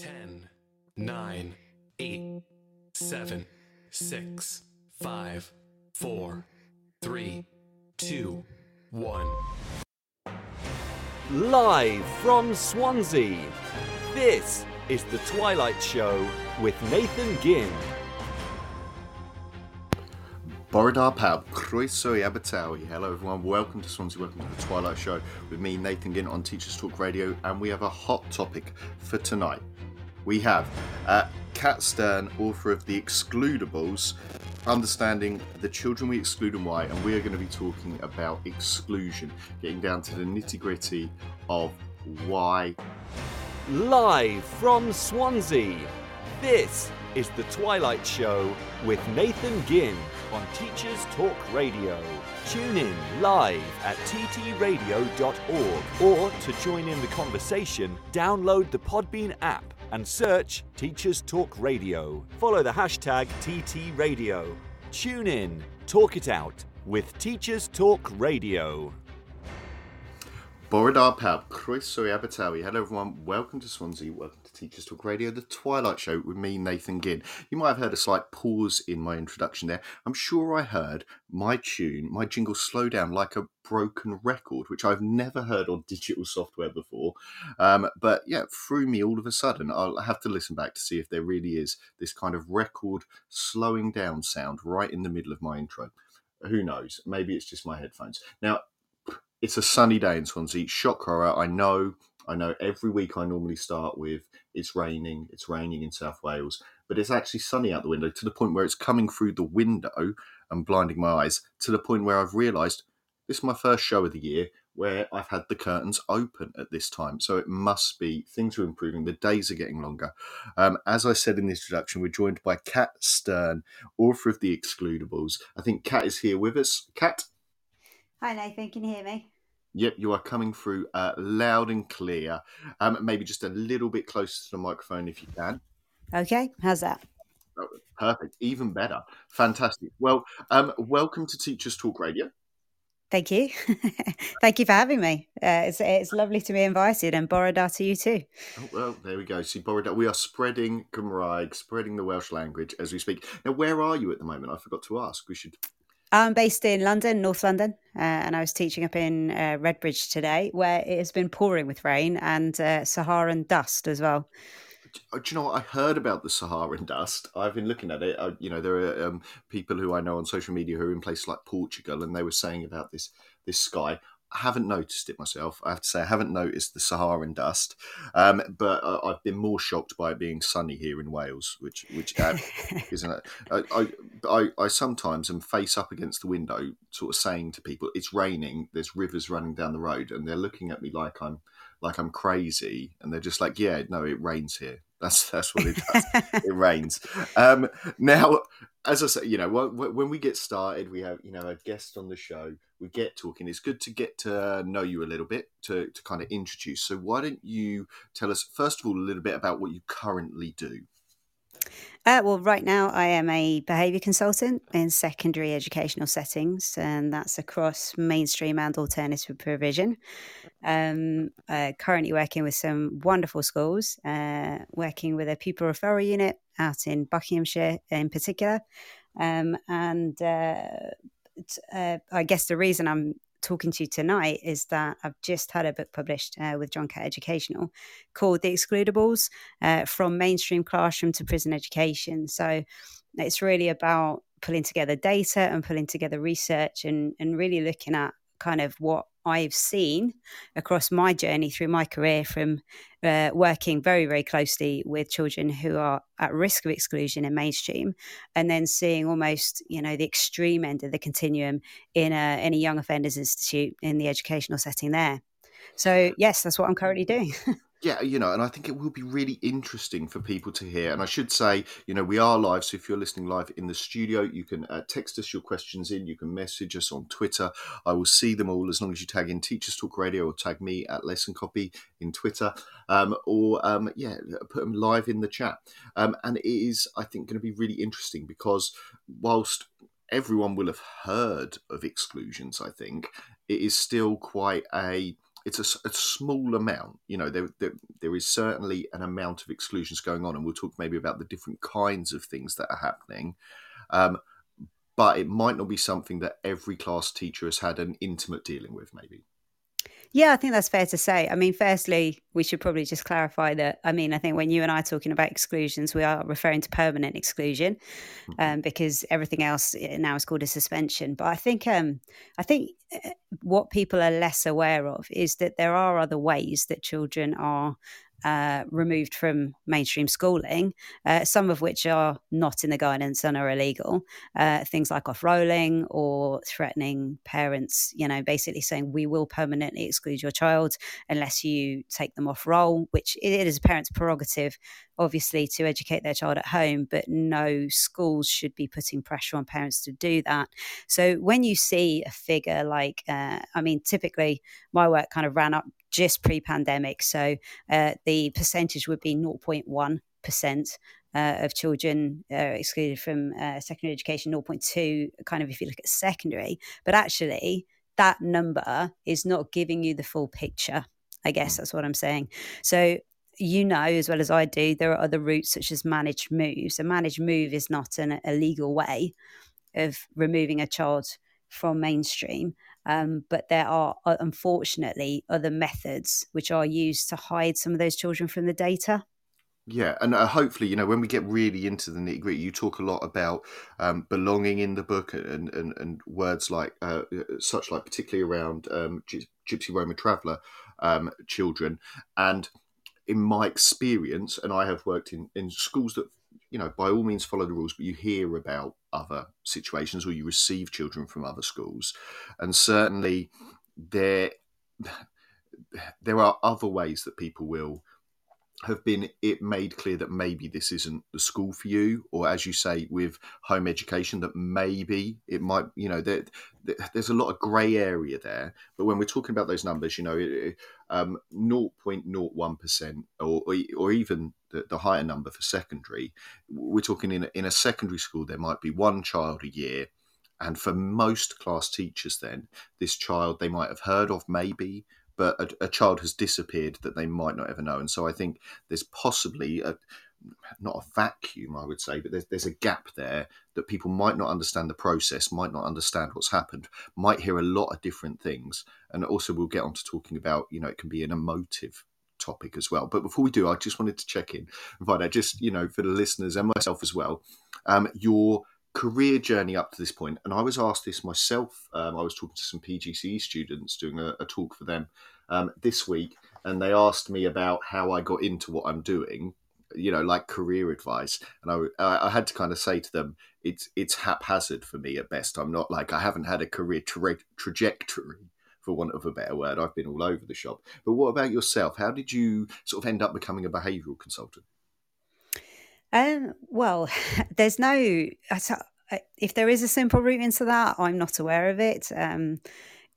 10, 9, 8, 7, 6, 5, 4, 3, 2, 1. Live from Swansea, this is The Twilight Show with Nathan Ginn. Borodar Pab, Croeso i Abertawe. Hello everyone, welcome to Swansea, welcome to the Twilight Show with me, Nathan Ginn on Teachers Talk Radio, and we have a hot topic for tonight. We have uh, Kat Stern, author of The Excludables, understanding the children we exclude and why, and we are going to be talking about exclusion, getting down to the nitty gritty of why. Live from Swansea, this is The Twilight Show with Nathan Ginn on Teachers Talk Radio. Tune in live at ttradio.org or to join in the conversation, download the Podbean app and search Teachers Talk Radio. Follow the hashtag TT Radio. Tune in, talk it out with Teachers Talk Radio. Borodar Pab, Croeso i. Hello everyone, welcome to Swansea, welcome Teachers Talk Radio, the Twilight Show with me, Nathan Ginn. You might have heard a slight pause in my introduction there. I'm sure I heard my tune, my jingle slow down like a broken record, which I've never heard on digital software before. Um, but yeah, threw me all of a sudden. I'll have to listen back to see if there really is this kind of record slowing down sound right in the middle of my intro. Who knows? Maybe it's just my headphones. Now, it's a sunny day in Swansea. Shock horror. I know. I know. Every week I normally start with it's raining. It's raining in South Wales, but it's actually sunny out the window to the point where it's coming through the window and blinding my eyes. To the point where I've realised this is my first show of the year where I've had the curtains open at this time. So it must be things are improving. The days are getting longer. Um, as I said in the introduction, we're joined by Kat Stern, author of The Excludables. I think Kat is here with us. Kat. Hi Nathan, can you hear me? Yep, you are coming through uh, loud and clear. Um, maybe just a little bit closer to the microphone if you can. Okay, how's that? Oh, perfect, even better. Fantastic. Well, um, welcome to Teachers Talk Radio. Thank you. Thank you for having me. Uh, it's, it's lovely to be invited and Borodar to you too. Oh, well, there we go. See, Borodar, we are spreading Gymraeg, spreading the Welsh language as we speak. Now, where are you at the moment? I forgot to ask. We should I'm based in London, North London, uh, and I was teaching up in uh, Redbridge today, where it has been pouring with rain and uh, Saharan dust as well. Do you know what? I heard about the Saharan dust. I've been looking at it. I, you know, there are um, people who I know on social media who are in places like Portugal, and they were saying about this this sky. I haven't noticed it myself. I have to say, I haven't noticed the Saharan dust, um, but uh, I've been more shocked by it being sunny here in Wales, which which uh, isn't it? I, I I sometimes am face up against the window, sort of saying to people, "It's raining. There's rivers running down the road," and they're looking at me like I'm like I'm crazy, and they're just like, "Yeah, no, it rains here. That's that's what it does. it rains." Um, now, as I say, you know, when we get started, we have you know a guest on the show we get talking, it's good to get to know you a little bit to, to kind of introduce. So, why don't you tell us, first of all, a little bit about what you currently do? Uh, well, right now I am a behaviour consultant in secondary educational settings, and that's across mainstream and alternative provision. Um, uh, currently working with some wonderful schools, uh, working with a pupil referral unit out in Buckinghamshire in particular, um, and uh, I guess the reason I'm talking to you tonight is that I've just had a book published uh, with John Catt Educational called The Excludables uh, From Mainstream Classroom to Prison Education. So it's really about pulling together data and pulling together research and, and really looking at kind of what I've seen across my journey through my career from uh, working very, very closely with children who are at risk of exclusion in mainstream, and then seeing almost, you know, the extreme end of the continuum in a, in a young offenders institute in the educational setting there. So, yes, that's what I'm currently doing. Yeah, you know, and I think it will be really interesting for people to hear. And I should say, you know, we are live. So if you're listening live in the studio, you can uh, text us your questions in. You can message us on Twitter. I will see them all as long as you tag in Teachers Talk Radio or tag me at Lesson Copy in Twitter. Um, or, um, yeah, put them live in the chat. Um, and it is, I think, going to be really interesting because whilst everyone will have heard of exclusions, I think, it is still quite a it's a, a, small amount. You know, there, there, there is certainly an amount of exclusions going on, and we'll talk maybe about the different kinds of things that are happening. Um, but it might not be something that every class teacher has had an intimate dealing with, maybe. Yeah, I think that's fair to say. I mean, firstly, we should probably just clarify that. I mean, I think when you and I are talking about exclusions, we are referring to permanent exclusion mm-hmm. um, because everything else eh, now is called a suspension. But I think, um, I think eh, what people are less aware of is that there are other ways that children are uh, removed from mainstream schooling, uh, some of which are not in the guidance and are illegal. Uh, things like off rolling or threatening parents, you know, basically saying we will permanently exclude your child unless you take them off roll, which it is a parent's prerogative, obviously, to educate their child at home, but no schools should be putting pressure on parents to do that. So when you see a figure like, uh, I mean, typically my work kind of ran up just pre-pandemic. So uh, the percentage would be 0.1 percent. Uh, of children uh, excluded from uh, secondary education, 0.2, kind of if you look at secondary. But actually, that number is not giving you the full picture. I guess that's what I'm saying. So you know as well as I do, there are other routes such as managed moves. A managed move is not an illegal way of removing a child from mainstream. Um, but there are uh, unfortunately other methods which are used to hide some of those children from the data. Yeah, and uh, hopefully, you know, when we get really into the nitty gritty, you talk a lot about um, belonging in the book and and, and words like uh, such like particularly around um, Gypsy Roma Traveller um, children. And in my experience, and I have worked in in schools that you know by all means follow the rules, but you hear about other situations or you receive children from other schools, and certainly there there are other ways that people will have been it made clear that maybe this isn't the school for you or as you say with home education that maybe it might you know there, there's a lot of gray area there. But when we're talking about those numbers you know um, 0.01% or, or even the, the higher number for secondary we're talking in in a secondary school there might be one child a year. And for most class teachers then this child they might have heard of maybe but a, a, child has disappeared that they might not ever know. And so I think there's possibly a not a vacuum, I would say, but there's, there's a gap there that people might not understand the process, might not understand what's happened, might hear a lot of different things. And also, we'll get on to talking about, you know, it can be an emotive topic as well. But before we do, I just wanted to check in and find out, just, you know, for the listeners and myself as well, um, your career journey up to this point, and I was asked this myself. Um, I was talking to some PGCE students doing a, a talk for them um, this week, and they asked me about how I got into what I'm doing. You know, like career advice, and I, I had to kind of say to them, it's it's haphazard for me at best. I'm not like I haven't had a career tra- trajectory for want of a better word. I've been all over the shop. But what about yourself? How did you sort of end up becoming a behavioural consultant? Um, well, there's no. If there is a simple route into that, I'm not aware of it. Um,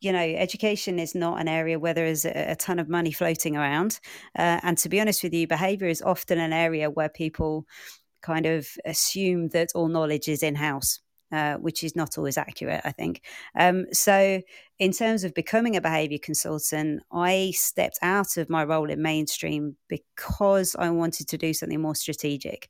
you know, education is not an area where there is a, a ton of money floating around. Uh, and to be honest with you, behavior is often an area where people kind of assume that all knowledge is in house. Uh, which is not always accurate, I think. Um, so, in terms of becoming a behavior consultant, I stepped out of my role in mainstream because I wanted to do something more strategic.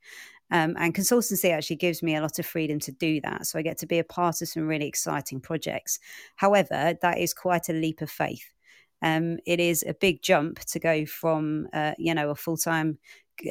Um, and consultancy actually gives me a lot of freedom to do that. So I get to be a part of some really exciting projects. However, that is quite a leap of faith. Um, it is a big jump to go from, uh, you know, a full time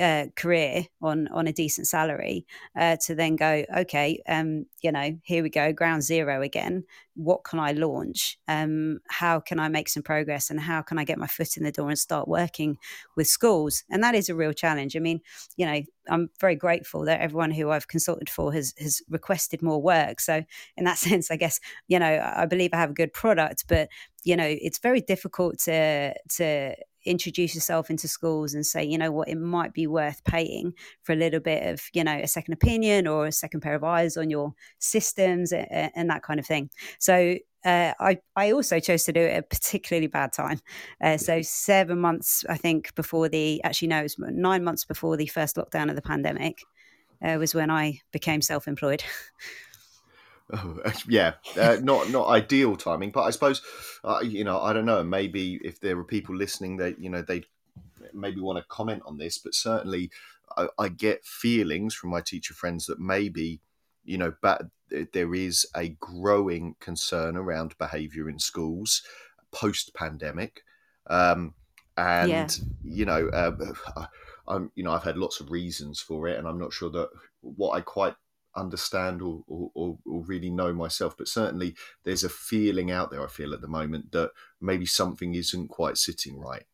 uh, career on on a decent salary uh, to then go okay um you know here we go ground zero again. What can i launch? Um how can i make some progress and how can i get my foot in the door and start working with schools? And that is a real challenge. I mean you know i'm very grateful that everyone who i've consulted for has has requested more work. So in that sense i guess you know i believe i have a good product but you know it's very difficult to to introduce yourself into schools and say, you know what, it might be worth paying for a little bit of, you know, a second opinion or a second pair of eyes on your systems and, and that kind of thing. So uh, I, I also chose to do it at a particularly bad time. Uh, so seven months, I think, before the actually no, it was nine months before the first lockdown of the pandemic uh, was when I became self-employed. Oh, yeah, uh, not not ideal timing, but I suppose uh, you know I don't know. Maybe if there are people listening, that you know they maybe want to comment on this, but certainly I, I get feelings from my teacher friends that maybe you know, but there is a growing concern around behaviour in schools post pandemic, um, and yeah. you know, uh, I'm you know I've had lots of reasons for it, and I'm not sure that what I quite understand or, or, or, really know myself, but certainly there's a feeling out there. I feel at the moment that maybe something isn't quite sitting right.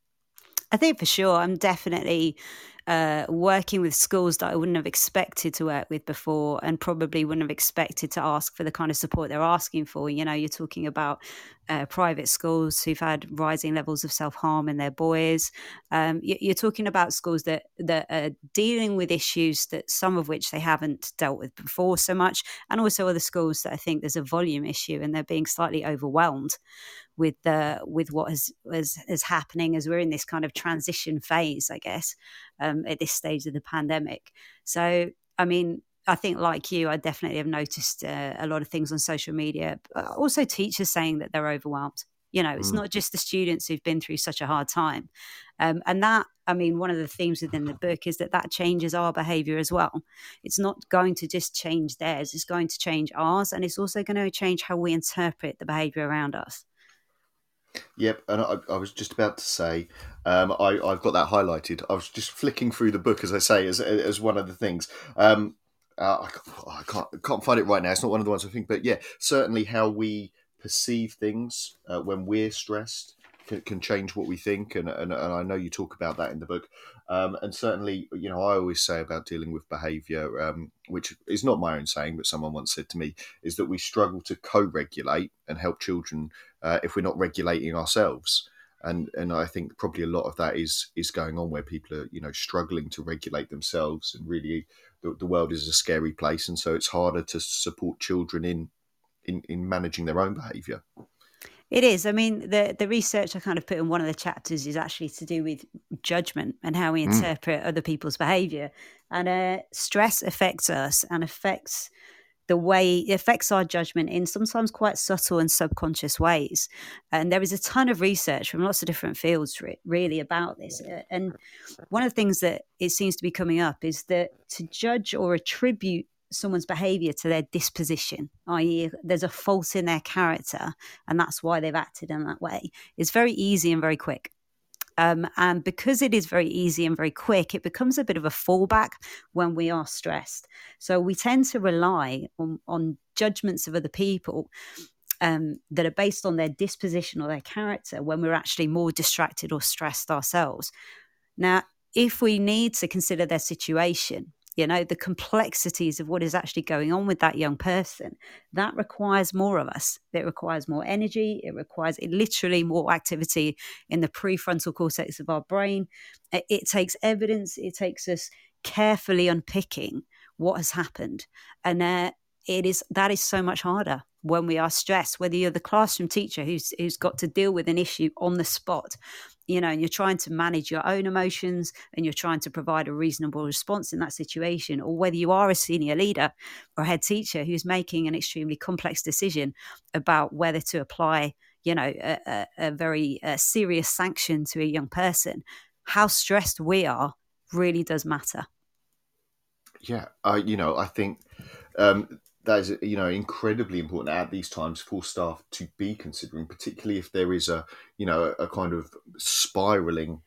I think for sure, I'm definitely uh, working with schools that I wouldn't have expected to work with before and probably wouldn't have expected to ask for the kind of support they're asking for. You know, you're talking about uh, private schools who've had rising levels of self harm in their boys. Um, you're talking about schools that, that are dealing with issues that some of which they haven't dealt with before so much, and also other schools that I think there's a volume issue and they're being slightly overwhelmed with the with what is is, is happening as we're in this kind of transition phase, I guess, um, at this stage of the pandemic. So, I mean, I think, like you, I definitely have noticed uh, a lot of things on social media. also, teachers saying that they're overwhelmed. You know, it's mm. not just the students who've been through such a hard time. Um, and that, I mean, one of the themes within the book is that that changes our behavior as well. It's not going to just change theirs, it's going to change ours. And it's also going to change how we interpret the behavior around us. Yep, and I, I, was just about to say, um, I, have got that highlighted. I was just flicking through the book, as I say, as, as one of the things. Um, uh, I, can't, I can't, can't find it right now. It's not one of the ones I think, but yeah, certainly how we perceive things uh, when we're stressed can, can, change what we think, and, and, and I know you talk about that in the book. Um, and certainly, you know, I always say about dealing with behaviour, um, which is not my own saying, but someone once said to me, is that we struggle to co-regulate and help children uh, if we're not regulating ourselves. And and I think probably a lot of that is is going on where people are, you know, struggling to regulate themselves, and really the, the world is a scary place, and so it's harder to support children in in, in managing their own behaviour. It is. I mean, the the research I kind of put in one of the chapters is actually to do with judgment and how we mm. interpret mm. other people's behaviour. And uh, stress affects us and affects the way it affects our judgment in sometimes quite subtle and subconscious ways. And there is a ton of research from lots of different fields re- really about this. And one of the things that it seems to be coming up is that to judge or attribute someone's behavior to their disposition, i.e., there's a fault in their character and that's why they've acted in that way, is very easy and very quick. Um, and because it is very easy and very quick, it becomes a bit of a fallback when we are stressed. So we tend to rely on, on judgments of other people um, that are based on their disposition or their character when we're actually more distracted or stressed ourselves. Now, if we need to consider their situation, you know the complexities of what is actually going on with that young person. That requires more of us. It requires more energy. It requires literally more activity in the prefrontal cortex of our brain. It, takes evidence. It takes us carefully unpicking what has happened. And uh, it is that is so much harder when we are stressed whether you're the classroom teacher who's who's got to deal with an issue on the spot you know, and you're trying to manage your own emotions and you're trying to provide a reasonable response in that situation, or whether you are a senior leader or head teacher who's making an extremely complex decision about whether to apply, you know, a, a, a very a serious sanction to a young person, how stressed we are really does matter. Yeah, uh, you know, I think um, that is you know incredibly important at these times for staff to be considering, particularly if there is a you know a, kind of spiraling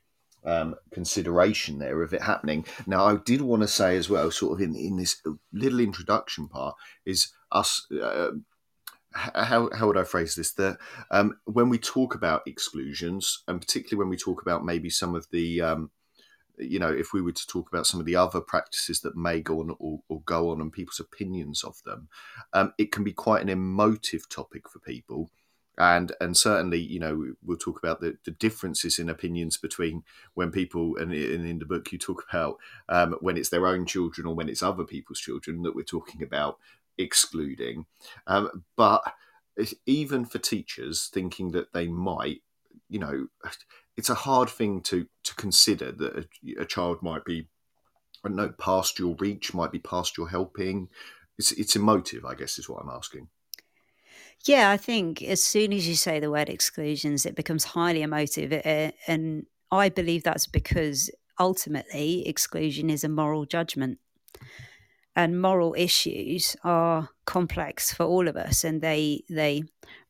um, consideration there of it happening. Now, I did want to say as well, sort of in in this little introduction part, is us. Uh, how how would I phrase this? That um, when we talk about exclusions, and particularly when we talk about maybe some of the um, you know, if we were to talk about some of the other practices that may go on or, or go on and people's opinions of them, um, it can be quite an emotive topic for people. And and certainly, you know, we'll talk about the, the differences in opinions between when people, and in, the book, you talk about um, when it's their own children or when it's other people's children that we're talking about excluding. Um, but even for teachers thinking that they might, you know, it's a hard thing to to consider that a, a child might be I don't know past your reach, might be past your helping. It's it's emotive, I guess, is what I'm asking. Yeah, I think as soon as you say the word exclusions, it becomes highly emotive. Uh, and I believe that's because ultimately exclusion is a moral judgment. And moral issues are complex for all of us and they they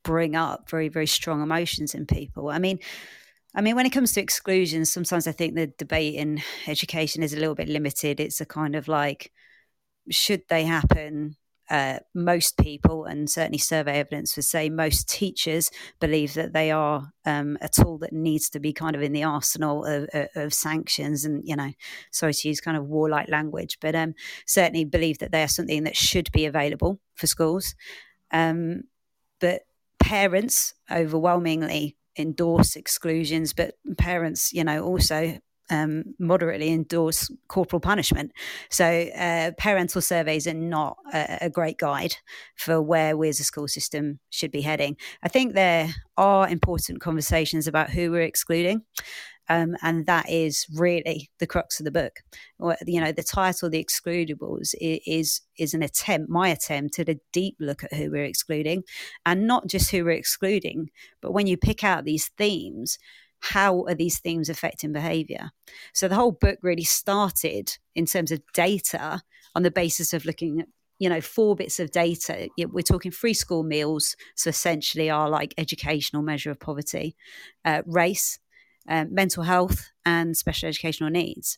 bring up very, very strong emotions in people. I mean, I mean, when it comes to exclusions, sometimes I think the debate in education is a little bit limited. It's a kind of like, should they happen? Uh, most people, and certainly survey evidence would say most teachers believe that they are um, a tool that needs to be kind of in the arsenal of, of, of, sanctions and, you know, sorry to use kind of warlike language, but um, certainly believe that they are something that should be available for schools. Um, but parents overwhelmingly endorse exclusions, but parents, you know, also um, moderately endorse corporal punishment. So, uh, parental surveys are not a, a, great guide for where we as a school system should be heading. I think there are important conversations about who we're excluding. Um, and that is really the crux of the book. You know, the title, "The Excludables," is is an attempt, my attempt, at a deep look at who we're excluding, and not just who we're excluding, but when you pick out these themes, how are these themes affecting behaviour? So the whole book really started in terms of data on the basis of looking at you know four bits of data we're talking free school meals so essentially are like educational measure of poverty uh, race um, mental health and special educational needs.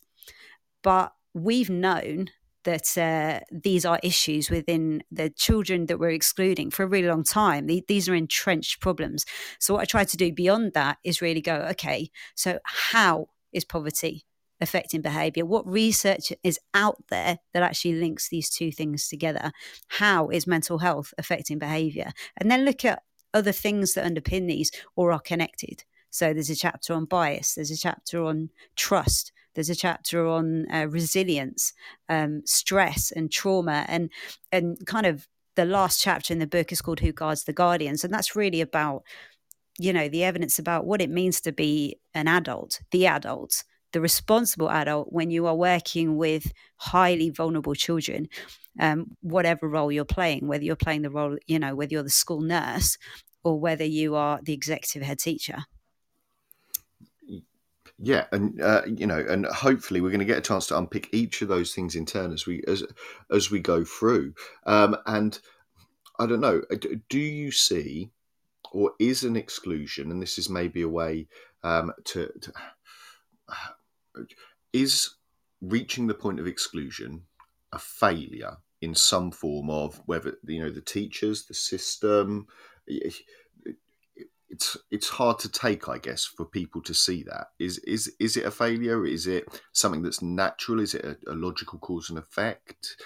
But we've known that uh, these are issues within the children that we're excluding for a really long time. these are entrenched problems. So, what I try to do beyond that is really go, okay, so how is poverty affecting behavior? What research is out there that actually links these two things together? How is mental health affecting behavior? And then look at other things that underpin these or are connected. So there's a chapter on bias, there's a chapter on trust, there's a chapter on uh, resilience, um, stress, and trauma, and and kind of the last chapter in the book is called "Who Guards the Guardians," and that's really about you know the evidence about what it means to be an adult, the adult, the responsible adult when you are working with highly vulnerable children. Um, whatever role you're playing, whether you're playing the role, you know, whether you're the school nurse or whether you are the executive head teacher. Yeah, and uh, you know, and hopefully we're going to get a chance to unpick each of those things in turn as we as as we go through. Um, and I don't know, uh, do you see, or is an exclusion, and this is maybe a way um, to, to is reaching the point of exclusion a failure in some form of whether you know the teachers, the system it's it's hard to take, I guess, for people to see that. Is is is it a failure? Is it something that's natural? Is it a, a logical cause and effect?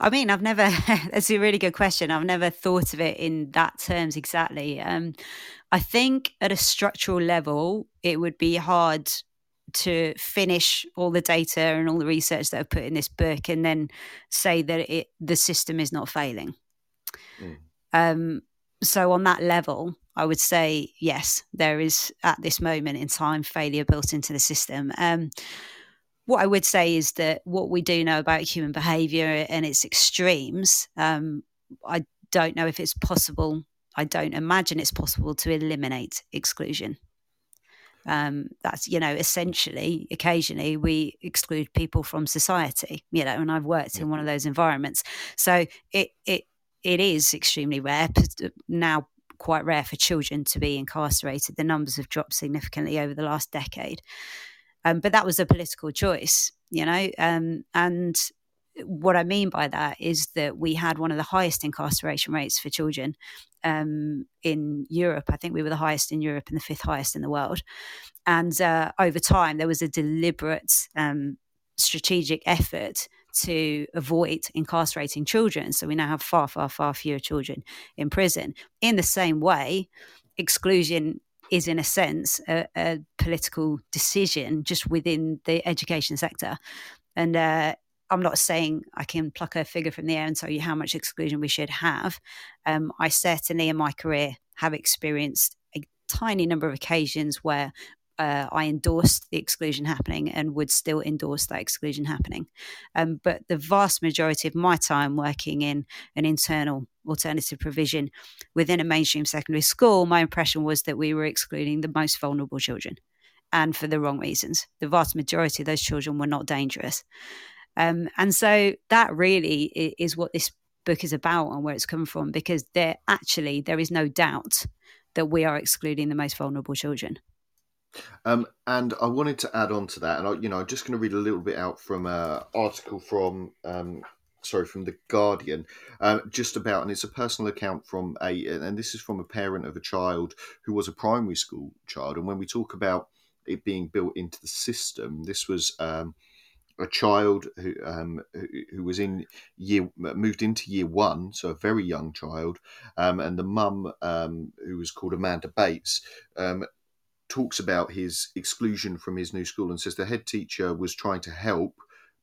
I mean, I've never. that's a really good question. I've never thought of it in that terms exactly. Um, I think at a structural level, it would be hard to finish all the data and all the research that I've put in this book and then say that it the system is not failing. Mm. Um, so on that level, I would say yes, there is at this moment in time failure built into the system. Um, what I would say is that what we do know about human behaviour and its extremes, um, I don't know if it's possible. I don't imagine it's possible to eliminate exclusion. Um, that's you know essentially occasionally we exclude people from society you know and i've worked in one of those environments so it it it is extremely rare now quite rare for children to be incarcerated the numbers have dropped significantly over the last decade um, but that was a political choice you know um, and what I mean by that is that we had one of the highest incarceration rates for children um, in Europe. I think we were the highest in Europe and the fifth highest in the world. And uh, over time, there was a deliberate um, strategic effort to avoid incarcerating children. So we now have far, far, far fewer children in prison. In the same way, exclusion is, in a sense, a, a political decision just within the education sector. And uh, I'm not saying I can pluck a figure from the air and tell you how much exclusion we should have. Um, I certainly, in my career, have experienced a tiny number of occasions where uh, I endorsed the exclusion happening and would still endorse that exclusion happening. Um, but the vast majority of my time working in an internal alternative provision within a mainstream secondary school, my impression was that we were excluding the most vulnerable children and for the wrong reasons. The vast majority of those children were not dangerous. Um, and so that really is what this book is about and where it's come from, because there actually there is no doubt that we are excluding the most vulnerable children. Um, and I wanted to add on to that, and I, you know, I'm just going to read a little bit out from an article from, um, sorry, from the Guardian, uh, just about, and it's a personal account from a, and this is from a parent of a child who was a primary school child, and when we talk about it being built into the system, this was. Um, a child who, um, who, was in year moved into year one, so a very young child, um, and the mum um, who was called Amanda Bates um, talks about his exclusion from his new school and says the head teacher was trying to help,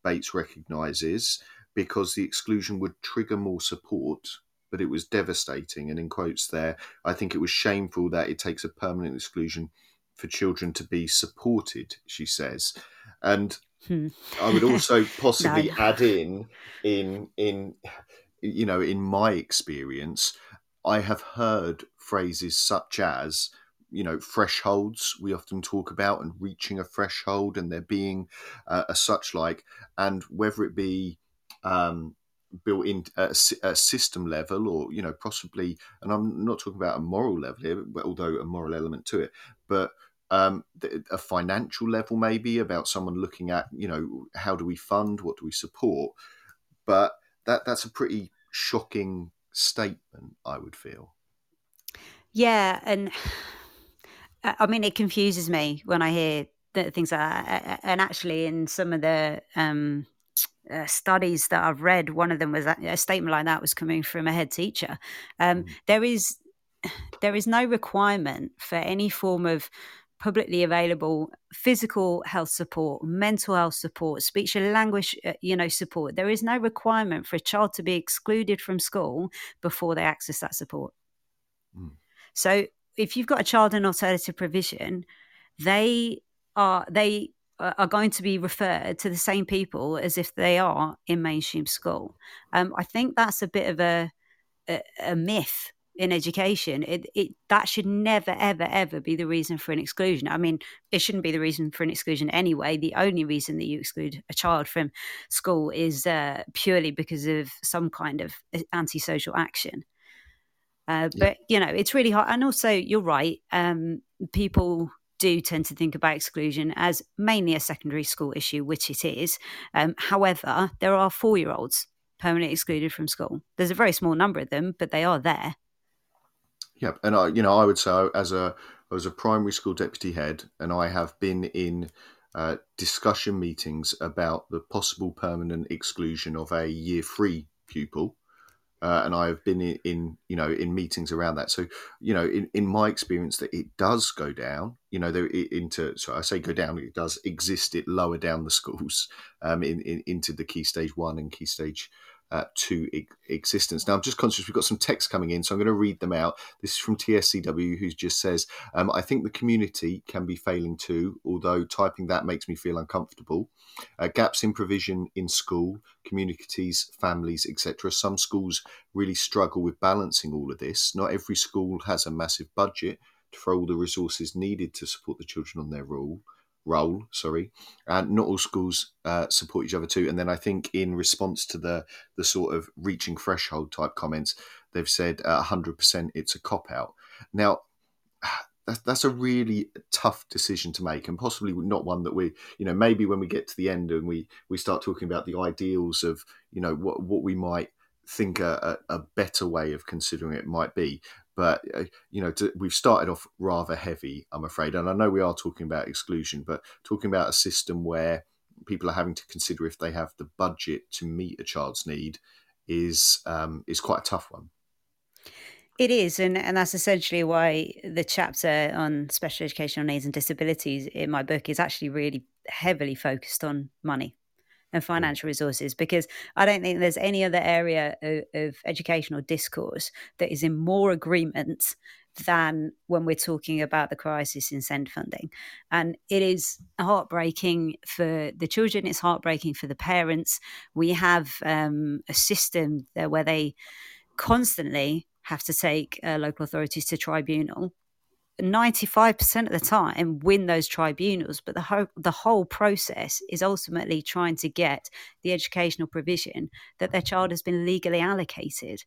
Bates recognises, because the exclusion would trigger more support, but it was devastating. And in quotes there, I think it was shameful that it takes a permanent exclusion for children to be supported, she says. And hmm. I would also possibly add in, in, in, you know, in my experience, I have heard phrases such as, you know thresholds we often talk about and reaching a threshold and there being uh, a such like. And whether it be um, built in a, a, system level or you know possibly and i'm not talking about a moral level here but although a moral element to it but um, a financial level maybe about someone looking at you know how do we fund what do we support? But that that's a pretty shocking statement i would feel. Yeah and I mean, it confuses me when I hear that things like that. And actually, in some of the um, uh, studies that I've read, one of them was that, a statement like that was coming from a head teacher. Um, mm. There is there is no requirement for any form of publicly available physical health support, mental health support, speech and language, uh, you know, support. There is no requirement for a child to be excluded from school before they access that support. Mm. So if you've got a child in alternative provision, they are they are going to be referred to the same people as if they are in mainstream school. Um, I think that's a bit of a a, a myth in education. It, it that should never ever ever be the reason for an exclusion. I mean, it shouldn't be the reason for an exclusion anyway. The only reason that you exclude a child from school is uh, purely because of some kind of uh, antisocial action. Uh, but you know, it's really hard. And also, you're right. Um, people do tend to think about exclusion as mainly a secondary school issue, which it is. Um, however, there are four-year-olds permanently excluded from school. There's a very small number of them, but they are there. Yeah, and I, you know, I would say as a as a primary school deputy head, and I have been in uh, discussion meetings about the possible permanent exclusion of a year three pupil uh, and I have been in, in, you know in meetings around that. So you know, in, in my experience, that it does go down. You know, there into so I say go down. It does exist. It lower down the schools um, in, in into the key stage one and key stage uh, to e- existence. Now, I'm just conscious we've got some text coming in, so I'm going to read them out. This is from TSCW, who just says, um, I think the community can be failing too, although typing that makes me feel uncomfortable. Uh, gaps in provision in school, communities, families, etc. Some schools really struggle with balancing all of this. Not every school has a massive budget to throw all the resources needed to support the children on their role role. Sorry, and not all schools uh, support each other too. And then I think in response to the the sort of reaching threshold type comments, they've said hundred uh, percent it's a cop out. Now. That's a really tough decision to make, and possibly not one that we, you know, maybe when we get to the end and we we start talking about the ideals of, you know, what what we might think a, a, better way of considering it might be. But uh, you know, to, we've started off rather heavy, I'm afraid, and I know we are talking about exclusion, but talking about a system where people are having to consider if they have the budget to meet a child's need is um, is quite a tough one. It is, and, and that's essentially why the chapter on special educational needs and disabilities in my book is actually really heavily focused on money and financial resources because I don't think there's any other area of, of educational discourse that is in more agreement than when we're talking about the crisis in SEND funding. And it is heartbreaking for the children, it's heartbreaking for the parents. We have um, a system there where they constantly have to take uh, local authorities to tribunal 95% of the time win those tribunals but the whole the whole process is ultimately trying to get the educational provision that their child has been legally allocated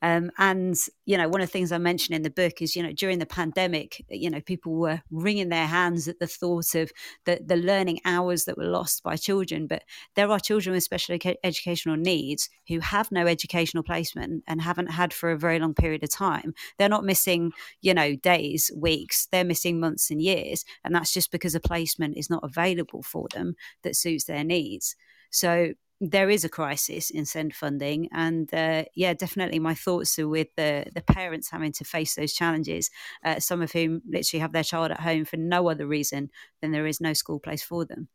um, and you know, one of the things I mentioned in the book is you know during the pandemic, you know, people were wringing their hands at the thought of the the learning hours that were lost by children. But there are children with special educational needs who have no educational placement and haven't had for a very long period of time. They're not missing you know days, weeks. They're missing months and years, and that's just because a placement is not available for them that suits their needs. So there is a crisis in SEND funding and uh, yeah definitely my thoughts are with the the parents having to face those challenges uh, some of whom literally have their child at home for no other reason than there is no school place for them.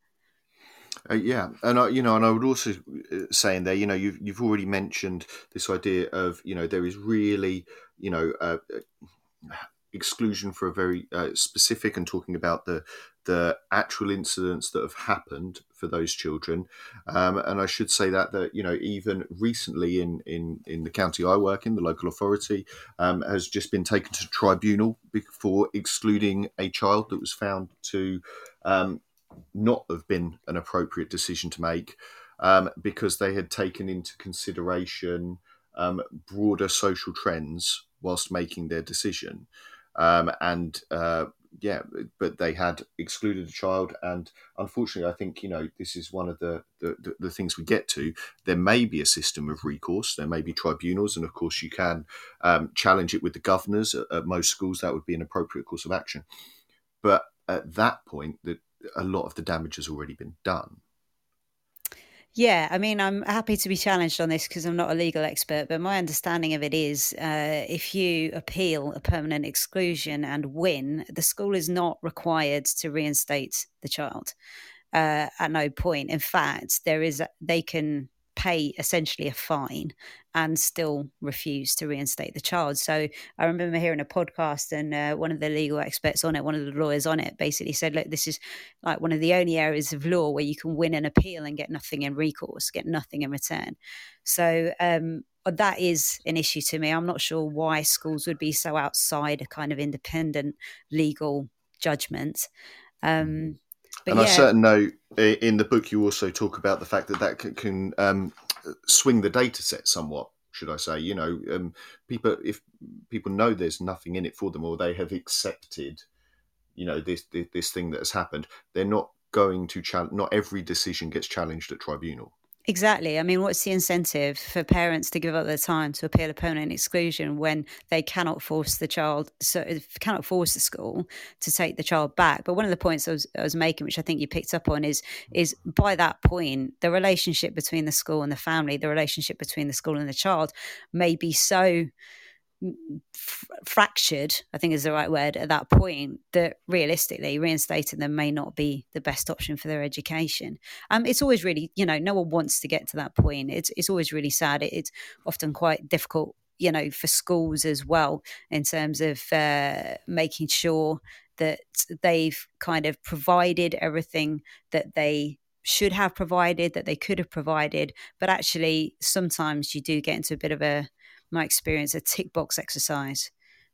Uh, yeah, and I, you know, and I would also uh, say in there, you know, you've you've already mentioned this idea of, you know, there is really, you know, uh, uh exclusion for a very uh, specific and talking about the the actual incidents that have happened for those children. Um, and I should say that that you know even recently in in in the county I work in, the local authority um, has just been taken to tribunal for excluding a child that was found to um, not have been an appropriate decision to make um, because they had taken into consideration um, broader social trends whilst making their decision. Um, and uh, yeah, but they had excluded a child, and unfortunately, I think you know this is one of the, the the, things we get to. There may be a system of recourse. There may be tribunals, and of course, you can um, challenge it with the governors at, at, most schools. That would be an appropriate course of action. But at that point, that a lot of the damage has already been done. Yeah, I mean, I'm happy to be challenged on this because I'm not a legal expert, but my understanding of it is uh, if you appeal a permanent exclusion and win, the school is not required to reinstate the child uh, at no point. In fact, there is they can pay essentially a fine and still refuse to reinstate the child. So I remember hearing a podcast, and uh, one of the legal experts on it, one of the lawyers on it, basically said, "Look, this is like one of the only areas of law where you can win an appeal and get nothing in recourse, get nothing in return." So um, that is an issue to me. I'm not sure why schools would be so outside a kind of independent legal judgment. Um, but and yeah. I certain know in the book you also talk about the fact that that can, can um, swing the data set somewhat. Should I say? You know, um, people if people know there's nothing in it for them, or they have accepted, you know, this this, this thing that has happened, they're not going to challenge. Not every decision gets challenged at tribunal. Exactly. I mean, what's the incentive for parents to give up their time to appeal a permanent exclusion when they cannot force the child, so uh, cannot force the school to take the child back? But one of the points I was, I was making, which I think you picked up on, is is by that point, the relationship between the school and the family, the relationship between the school and the child, may be so f- fractured, I think is the right word at that point, that realistically reinstating them may not be the best option for their education. Um, it's always really, you know, no one wants to get to that point. It's it's always really sad. It, it's often quite difficult, you know, for schools as well in terms of uh, making sure that they've kind of provided everything that they should have provided that they could have provided but actually sometimes you do get into a bit of a my experience, a tick box exercise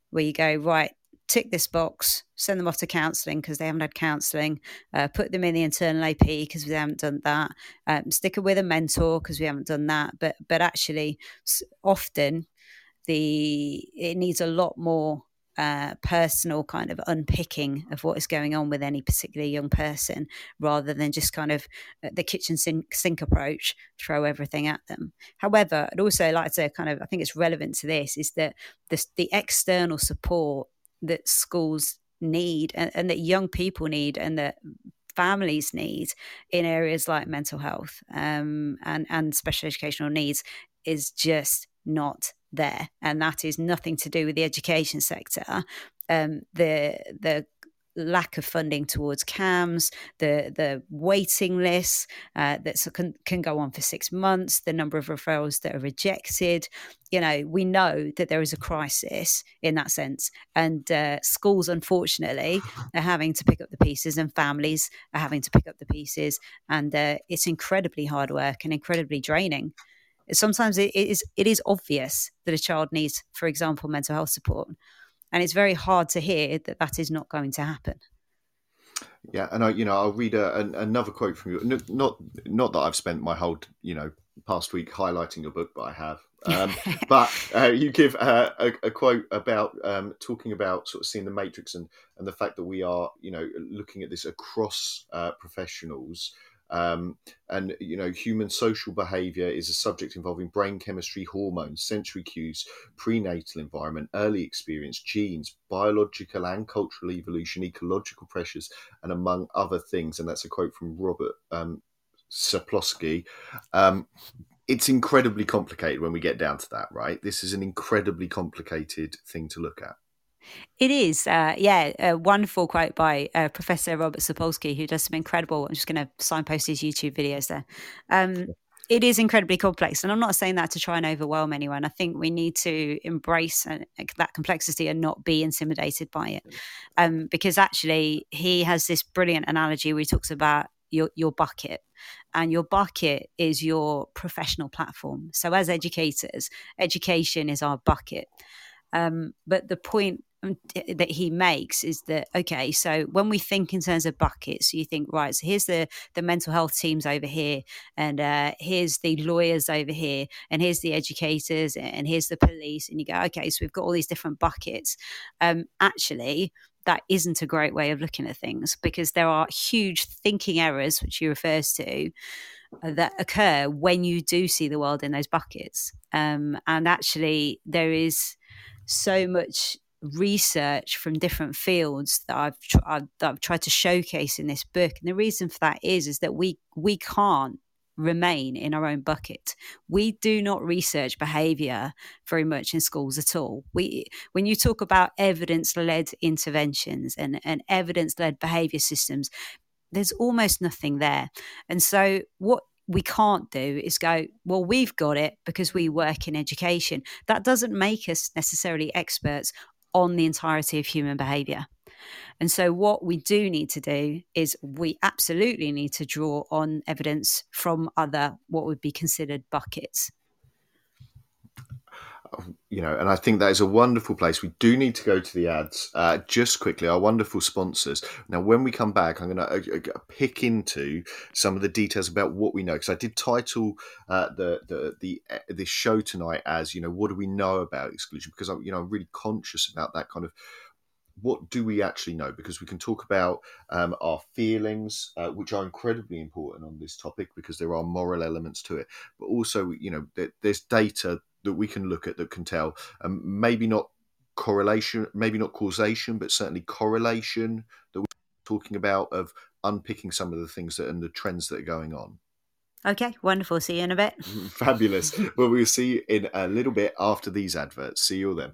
where you go, right, tick this box, send them off to counselling because they haven't had counselling, uh, put them in the internal AP because we haven't done that, um, stick it with a mentor because we haven't done that. But but actually, often the it needs a lot more uh, personal kind of unpicking of what is going on with any particular young person rather than just kind of uh, the kitchen sink, sink approach, throw everything at them. However, I'd also like to kind of, I think it's relevant to this, is that the, the external support that schools need and, and that young people need and that families need in areas like mental health um, and, and special educational needs is just not there, and that is nothing to do with the education sector. Um, the the lack of funding towards CAMHS, the the waiting lists uh, that can, can go on for six months, the number of referrals that are rejected. You know, we know that there is a crisis in that sense, and uh, schools, unfortunately, are having to pick up the pieces, and families are having to pick up the pieces, and uh, it's incredibly hard work and incredibly draining sometimes it is it is obvious that a child needs, for example, mental health support, and it's very hard to hear that that is not going to happen. Yeah, and I, you know, I'll read a, a, another quote from you. Not, not that I've spent my whole, you know, past week highlighting your book, but I have. Um, but uh, you give uh, a, a, quote about um, talking about sort of seeing the matrix and and the fact that we are, you know, looking at this across uh, professionals um, and you know, human social behavior is a subject involving brain chemistry, hormones, sensory cues, prenatal environment, early experience, genes, biological and cultural evolution, ecological pressures, and among other things. And that's a quote from Robert um, Sapolsky. Um, it's incredibly complicated when we get down to that, right? This is an incredibly complicated thing to look at. It is, uh, yeah, a wonderful quote by uh, Professor Robert Sapolsky, who does some incredible. I'm just going to signpost his YouTube videos there. Um, it is incredibly complex, and I'm not saying that to try and overwhelm anyone. I think we need to embrace uh, that complexity and not be intimidated by it, um, because actually, he has this brilliant analogy where he talks about your your bucket and your bucket is your professional platform so as educators education is our bucket um, but the point that he makes is that okay so when we think in terms of buckets you think right so here's the the mental health teams over here and uh, here's the lawyers over here and here's the educators and here's the police and you go okay so we've got all these different buckets. Um, actually that isn't a great way of looking at things because there are huge thinking errors which he refers to uh, that occur when you do see the world in those buckets. Um, and actually there is so much research from different fields that I've, tr- I've, that I've tried to showcase in this book, and the reason for that is is that we we can't remain in our own bucket. We do not research behavior very much in schools at all. We when you talk about evidence-led interventions and, and evidence-led behavior systems, there's almost nothing there. And so what we can't do is go, well, we've got it because we work in education. That doesn't make us necessarily experts on the entirety of human behavior. And so, what we do need to do is we absolutely need to draw on evidence from other, what would be considered buckets you know, and I think that is a wonderful place. We do need to go to the ads uh, just quickly. Our wonderful sponsors. Now, when we come back, I'm going to uh, uh, pick into some of the details about what we know because I did title uh, the the the uh, this show tonight as you know what do we know about exclusion because I'm you know I'm really conscious about that kind of what do we actually know? Because we can talk about um, our feelings, uh, which are incredibly important on this topic because there are moral elements to it. But also, you know, there, there's data that we can look at that can tell, um, maybe not correlation, maybe not causation, but certainly correlation that we're talking about of unpicking some of the things that and the trends that are going on. Okay, wonderful. See you in a bit. Fabulous. well, we'll see you in a little bit after these adverts. See you all then.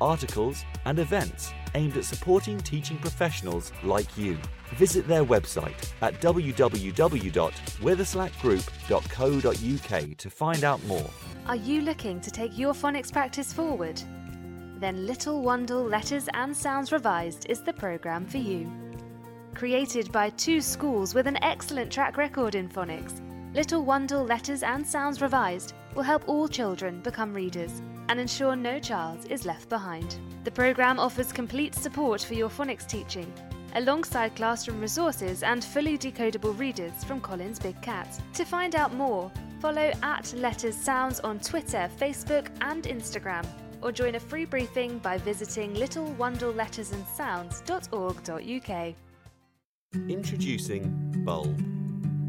articles, and events aimed at supporting teaching professionals like you. Visit their website at www.witherslackgroup.co.uk to find out more. Are you looking to take your phonics practice forward? Then Little Wandle Letters and Sounds Revised is the programme for you. Created by two schools with an excellent track record in phonics, Little Wandle Letters and Sounds Revised will help all children become readers and ensure no child is left behind. The programme offers complete support for your phonics teaching, alongside classroom resources and fully decodable readers from Collins Big Cat. To find out more, Follow at Letters Sounds on Twitter, Facebook, and Instagram, or join a free briefing by visiting littlewandlelettersandsounds.org.uk. Introducing Bulb,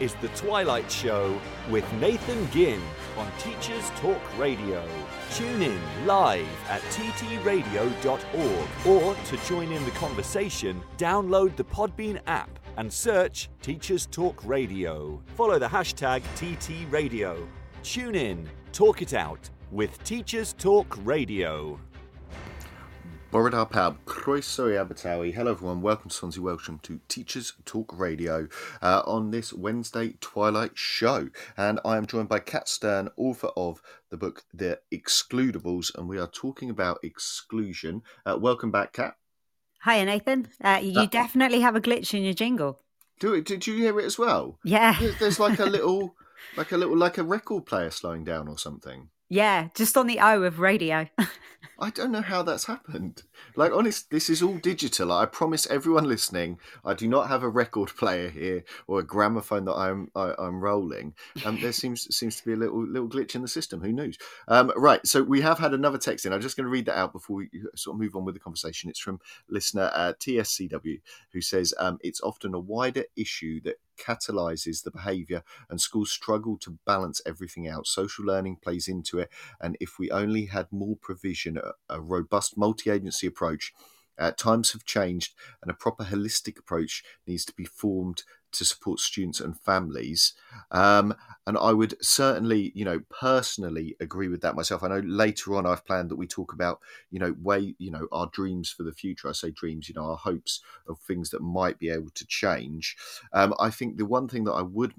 is The Twilight Show with Nathan Ginn on Teachers Talk Radio. Tune in live at ttradio.org or to join in the conversation, download the Podbean app and search Teachers Talk Radio. Follow the hashtag TTRadio. Tune in, talk it out with Teachers Talk Radio. Borodar Pab, Croeso i Abertawe. Hello everyone, welcome to Swansea, welcome to Teachers Talk Radio uh, on this Wednesday Twilight show. And I am joined by Kat Stern, author of the book The Excludables, and we are talking about exclusion. Uh, welcome back, Kat. Hiya, Nathan. Uh, you Uh, definitely have a glitch in your jingle. Do it, did you hear it as well? Yeah. There's like a little, like a little, like a record player slowing down or something. Yeah, just on the O of radio. I don't know how that's happened. Like, honest, this is all digital. I promise everyone listening, I do not have a record player here or a gramophone that I'm I, I'm rolling. Um, there seems seems to be a little little glitch in the system. Who knows? Um, right. So we have had another text in. I'm just going to read that out before we sort of move on with the conversation. It's from listener uh, TSCW who says um, it's often a wider issue that catalyzes the behavior and schools struggle to balance everything out. Social learning plays into it and if we only had more provision a, a robust multi-agency approach uh, times have changed and a proper holistic approach needs to be formed to support students and families um, and i would certainly you know personally agree with that myself i know later on i've planned that we talk about you know way you know our dreams for the future i say dreams you know our hopes of things that might be able to change um, I think the one thing that I would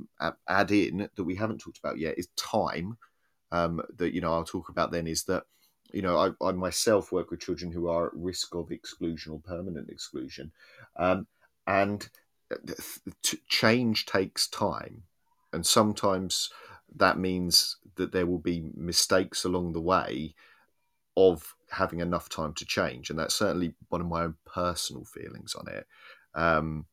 add in that we haven't talked about yet is time. Um, that you know I'll talk about then is that you know I, I myself work with children who are at risk of exclusion or permanent exclusion, um, and change takes time, and sometimes that means that there will be mistakes along the way of having enough time to change, and that's certainly one of my own personal feelings on it. Um,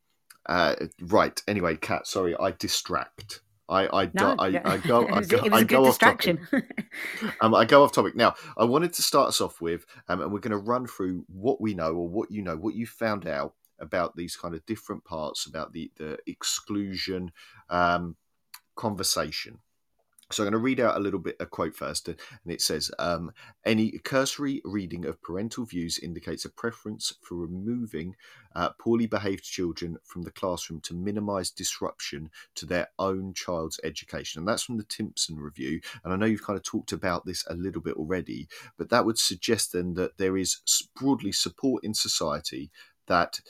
uh, right. Anyway, Kat. Sorry, I distract. I I, No, I, I go. I go, it was I a go off topic. Um, I go off topic now. I wanted to start us off with, um, and we're going to run through what we know or what you know, what you found out about these kind of different parts about the the exclusion um, conversation. So I'm going to read out a little bit a quote first, and it says, um, "Any cursory reading of parental views indicates a preference for removing uh, poorly behaved children from the classroom to minimise disruption to their own child's education." And that's from the Timpson review. And I know you've kind of talked about this a little bit already, but that would suggest then that there is broadly support in society that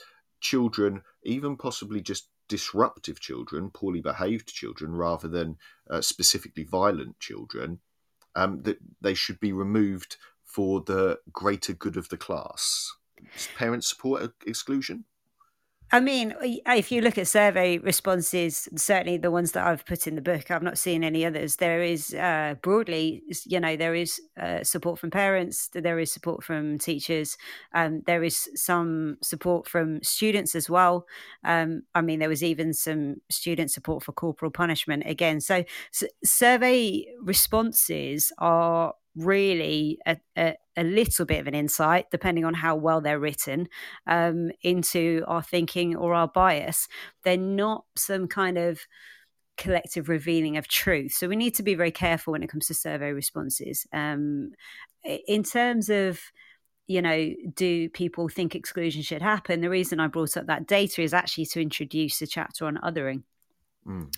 children, even possibly just disruptive children, poorly behaved children, rather than uh, specifically violent children, um, that they should be removed for the greater good of the class. Does parents support exclusion? I mean, if you look at survey responses, certainly the ones that I've put in the book, I've not seen any others. There is uh, broadly, you know, there is uh, support from parents, there is support from teachers, um, there is some support from students as well. Um, I mean, there was even some student support for corporal punishment again. So, survey responses are really a, a, a, little bit of an insight, depending on how well they're written, um, into our thinking or our bias. They're not some kind of collective revealing of truth. So we need to be very careful when it comes to survey responses. Um, in terms of you know, do people think exclusion should happen? The reason I brought up that data is actually to introduce a chapter on othering. Mm.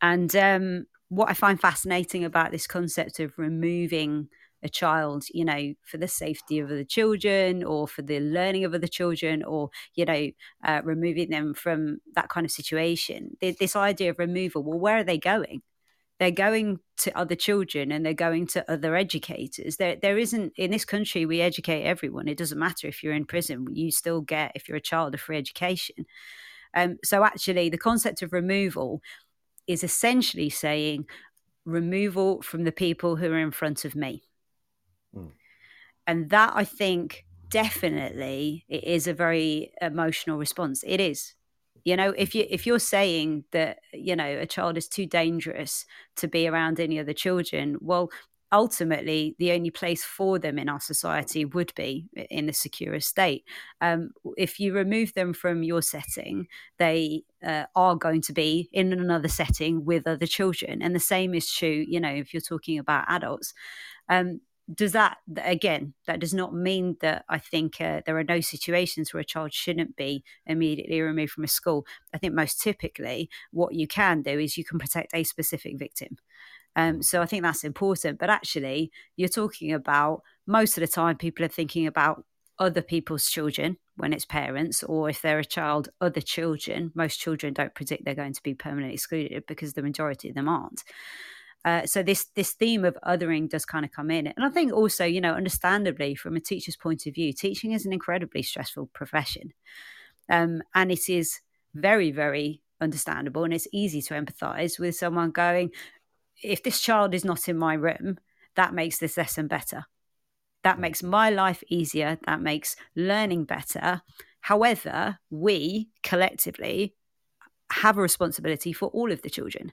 And um, what I find fascinating about this concept of removing a child, you know, for the safety of the children or for the learning of other children or, you know, uh, removing them from that kind of situation. This idea of removal, well, where are they going? They're going to other children and they're going to other educators. There, there isn't in this country. We educate everyone. It doesn't matter if you're in prison. You still get, if you're a child, a free education. Um, so actually, the concept of removal is essentially saying removal from the people who are in front of me. And that I think definitely it is a very emotional response. It is. You know, if you if you're saying that, you know, a child is too dangerous to be around any other children, well, ultimately the only place for them in our society would be in a secure state. Um, if you remove them from your setting, they uh, are going to be in another setting with other children. And the same is true, you know, if you're talking about adults. Um, does that again that does not mean that i think uh, there are no situations where a child shouldn't be immediately removed from a school i think most typically what you can do is you can protect a specific victim um, so I think that's important. But actually, you're talking about most of the time people are thinking about other people's children when it's parents, or if they're a child, other children. Most children don't predict they're going to be permanently excluded because the majority of them aren't. Uh, so this this theme of othering does kind of come in, and I think also, you know, understandably from a teacher's point of view, teaching is an incredibly stressful profession, um, and it is very very understandable and it's easy to empathize with someone going if this child is not in my room, that makes this lesson better. That makes my life easier. That makes learning better. However, we collectively have a responsibility for all of the children.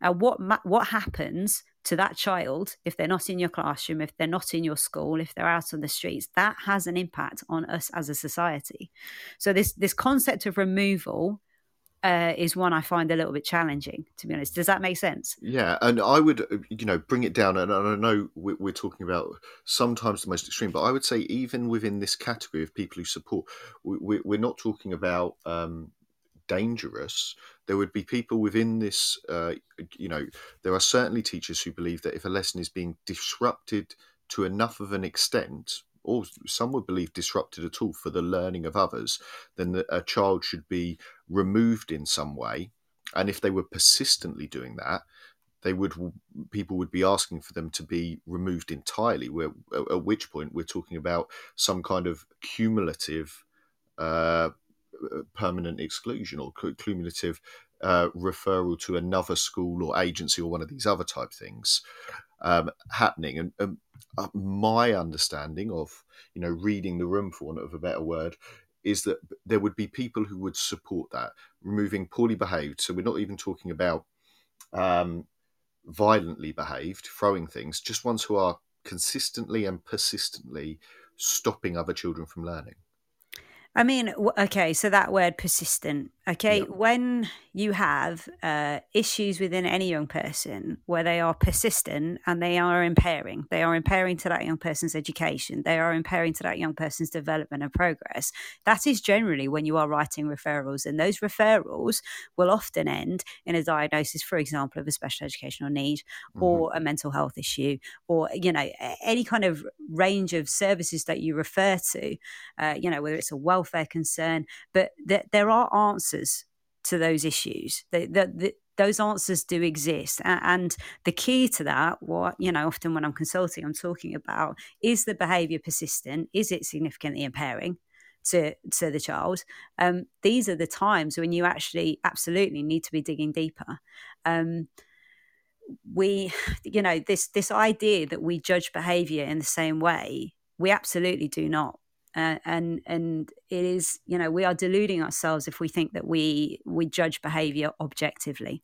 Now, what ma- what happens to that child if they're not in your classroom, if they're not in your school, if they're out on the streets? That has an impact on us as a society. So this this concept of removal uh, is one I find a little bit challenging, to be honest. Does that make sense? Yeah, and I would, uh, you know, bring it down. And I know we're talking about sometimes the most extreme, but I would say even within this category of people who support, we're not talking about um, dangerous. There would be people within this, uh, you know, there are certainly teachers who believe that if a lesson is being disrupted to enough of an extent, or some would believe disrupted at all for the learning of others, then a child should be removed in some way. And if they were persistently doing that, they would people would be asking for them to be removed entirely. Where, at which point we're talking about some kind of cumulative uh, permanent exclusion or cumulative uh, referral to another school or agency or one of these other type things um, happening. And um, uh, my understanding of, you know, reading the room, for want of a better word, is that there would be people who would support that, removing poorly behaved. So we're not even talking about um, violently behaved, throwing things, just ones who are consistently and persistently stopping other children from learning. I mean, okay, so that word persistent. Okay, yep. when you have uh, issues within any young person where they are persistent and they are impairing, they are impairing to that young person's education, they are impairing to that young person's development and progress. That is generally when you are writing referrals, and those referrals will often end in a diagnosis, for example, of a special educational need mm-hmm. or a mental health issue, or you know any kind of range of services that you refer to. Uh, you know whether it's a welfare concern, but th- there are answers to those issues. Those answers do exist, and the key to that, what you know, often when I'm consulting, I'm talking about is the behaviour persistent? Is it significantly impairing? to to the child um, these are the times when you actually absolutely need to be digging deeper um, we you know this this idea that we judge behavior in the same way we absolutely do not uh, and and it is you know we are deluding ourselves if we think that we we judge behavior objectively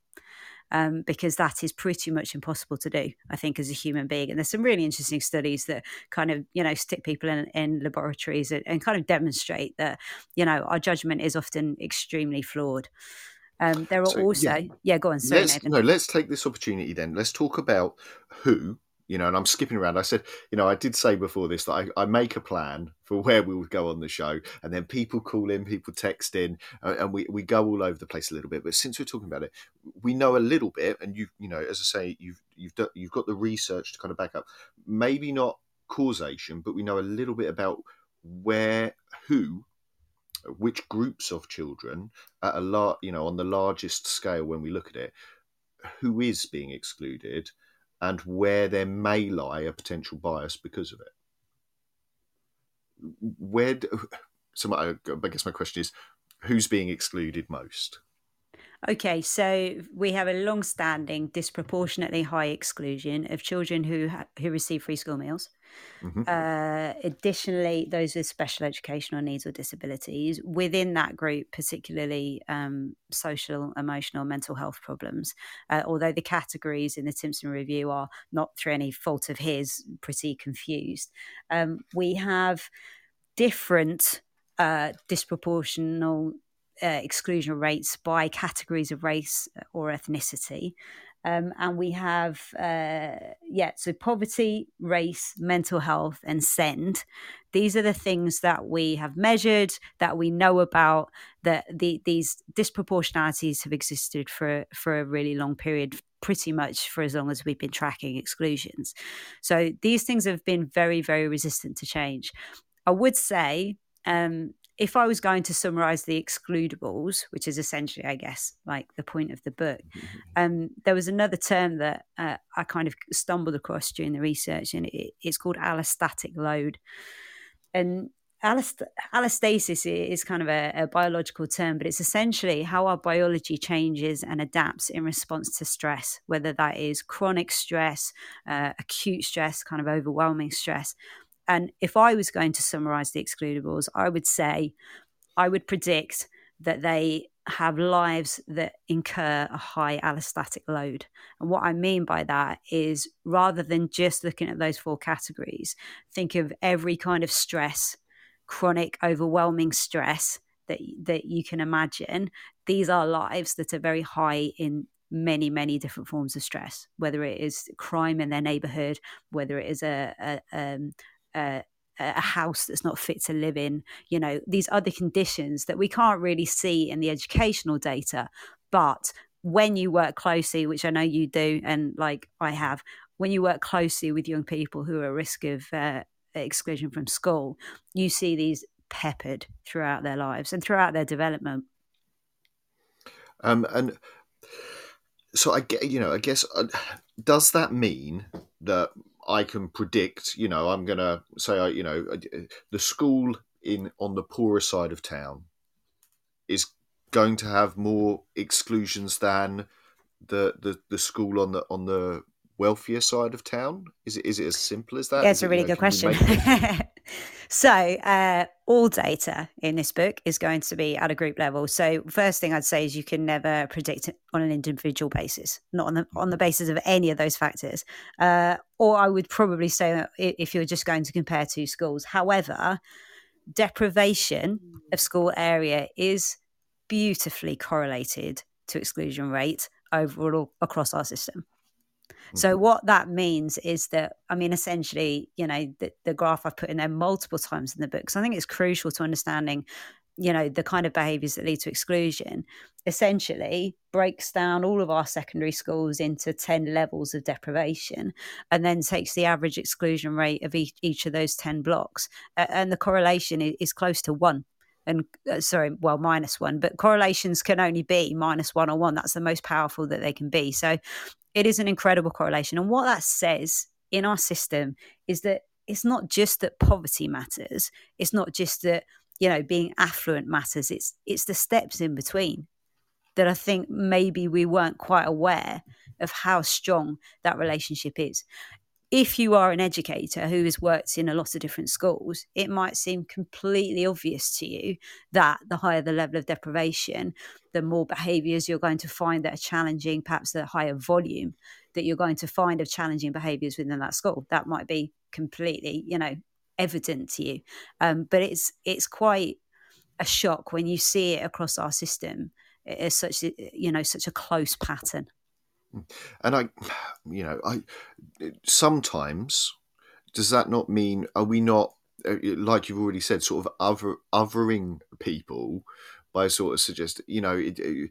um, because that is pretty much impossible to do, I think, as a human being. And there's some really interesting studies that kind of, you know, stick people in, in laboratories and, and kind of demonstrate that, you know, our judgment is often extremely flawed. Um, there are so, also, yeah. yeah. go on. Sorry, let's, no, let's take this opportunity then. Let's talk about who you know, and I'm skipping around. I said, you know, I did say before this that I, I make a plan for where we would go on the show, and then people call in, people text in, uh, and we, we go all over the place a little bit. But since we're talking about it, we know a little bit, and you you know, as I say, you've you've you've got the research to kind of back up. Maybe not causation, but we know a little bit about where who which groups of children at a lot you know on the largest scale when we look at it who is being excluded and where there may lie a potential bias because of it. Where, do, so my, I guess my question is, who's being excluded most? Okay, so we have a long-standing, disproportionately high exclusion of children who ha- who receive free school meals. Mm-hmm. Uh, additionally, those with special educational needs or disabilities within that group, particularly um, social, emotional, mental health problems. Uh, although the categories in the Timpson review are not through any fault of his, pretty confused. Um, we have different uh, disproportional uh, exclusion rates by categories of race or ethnicity. Um, and we have, uh, yeah, so poverty, race, mental health, and SEND. These are the things that we have measured, that we know about, that the, these disproportionalities have existed for, for a really long period, pretty much for as long as we've been tracking exclusions. So these things have been very, very resistant to change. I would say um, if I was going to summarize the excludables, which is essentially, I guess, like the point of the book, mm-hmm. um, there was another term that uh, I kind of stumbled across during the research, and it, it's called allostatic load. And allast- allostasis is kind of a, a, biological term, but it's essentially how our biology changes and adapts in response to stress, whether that is chronic stress, uh, acute stress, kind of overwhelming stress. And if I was going to summarize the excludables, I would say I would predict that they have lives that incur a high allostatic load. And what I mean by that is rather than just looking at those four categories, think of every kind of stress, chronic, overwhelming stress that, that you can imagine. These are lives that are very high in many, many different forms of stress, whether it is crime in their neighborhood, whether it is a, a, um, a, a house that's not fit to live in, you know, these other conditions that we can't really see in the educational data. But when you work closely, which I know you do, and like I have, when you work closely with young people who are at risk of uh, exclusion from school, you see these peppered throughout their lives and throughout their development. Um, and so I get, you know, I guess, uh, does that mean that I can predict, you know, I'm going to say, you know, uh, the school in on the poorer side of town is going to have more exclusions than the the, the school on the on the wealthier side of town? Is it is it as simple as that? Yeah, it's a really you know, good question. so, uh, all data in this book is going to be at a group level. So, first thing I'd say is you can never predict on an individual basis, not on the on the basis of any of those factors. Uh, or I would probably say that if you're just going to compare two schools. However, deprivation of school area is beautifully correlated to exclusion rate overall across our system. So mm-hmm. what that means is that I mean, essentially, you know, the, the graph I've put in there multiple times in the book. So I think it's crucial to understanding, you know, the kind of behaviours that lead to exclusion. Essentially, breaks down all of our secondary schools into ten levels of deprivation, and then takes the average exclusion rate of each, each of those ten blocks, and the correlation is, is close to one and uh, sorry, well, minus one, but correlations can only be minus one or one. That's the most powerful that they can be. So it is an incredible correlation. And what that says in our system is that it's not just that poverty matters. It's not just that, you know, being affluent matters. It's it's the steps in between that I think maybe we weren't quite aware of how strong that relationship is. If you are an educator who has worked in a lot of different schools, it might seem completely obvious to you that the higher the level of deprivation, the more behaviors you're going to find that are challenging, perhaps the higher volume that you're going to find of challenging behaviors within that school. That might be completely, you know, evident to you. Um, but it's it's quite a shock when you see it across our system as such, you know, such a close pattern. And I, you know, I sometimes does that not mean are we not uh, like you've already said, sort of other othering people by sort of suggest, you know, it, it,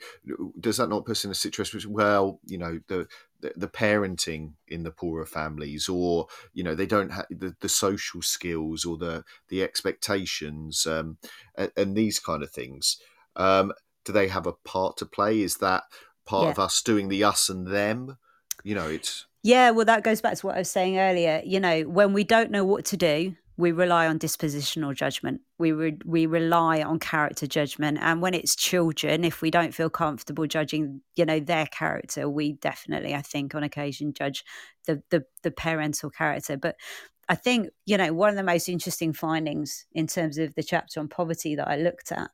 does that not put us in a situation which, well, you know, the, the, the parenting in the poorer families, or you know, they don't have the, the social skills or the the expectations, um, and, and these kind of things. Um, do they have a part to play? Is that part yeah. of us doing the us and them. You know, it's yeah. Well, that goes back to what I was saying earlier. You know, when we don't know what to do, we rely on dispositional judgment. We re- we rely on character judgment, and when it's children, if we don't feel comfortable judging, you know, their character, we definitely, I think, on occasion judge the the, the parental character. But I think you know one of the most interesting findings in terms of the chapter on poverty that I looked at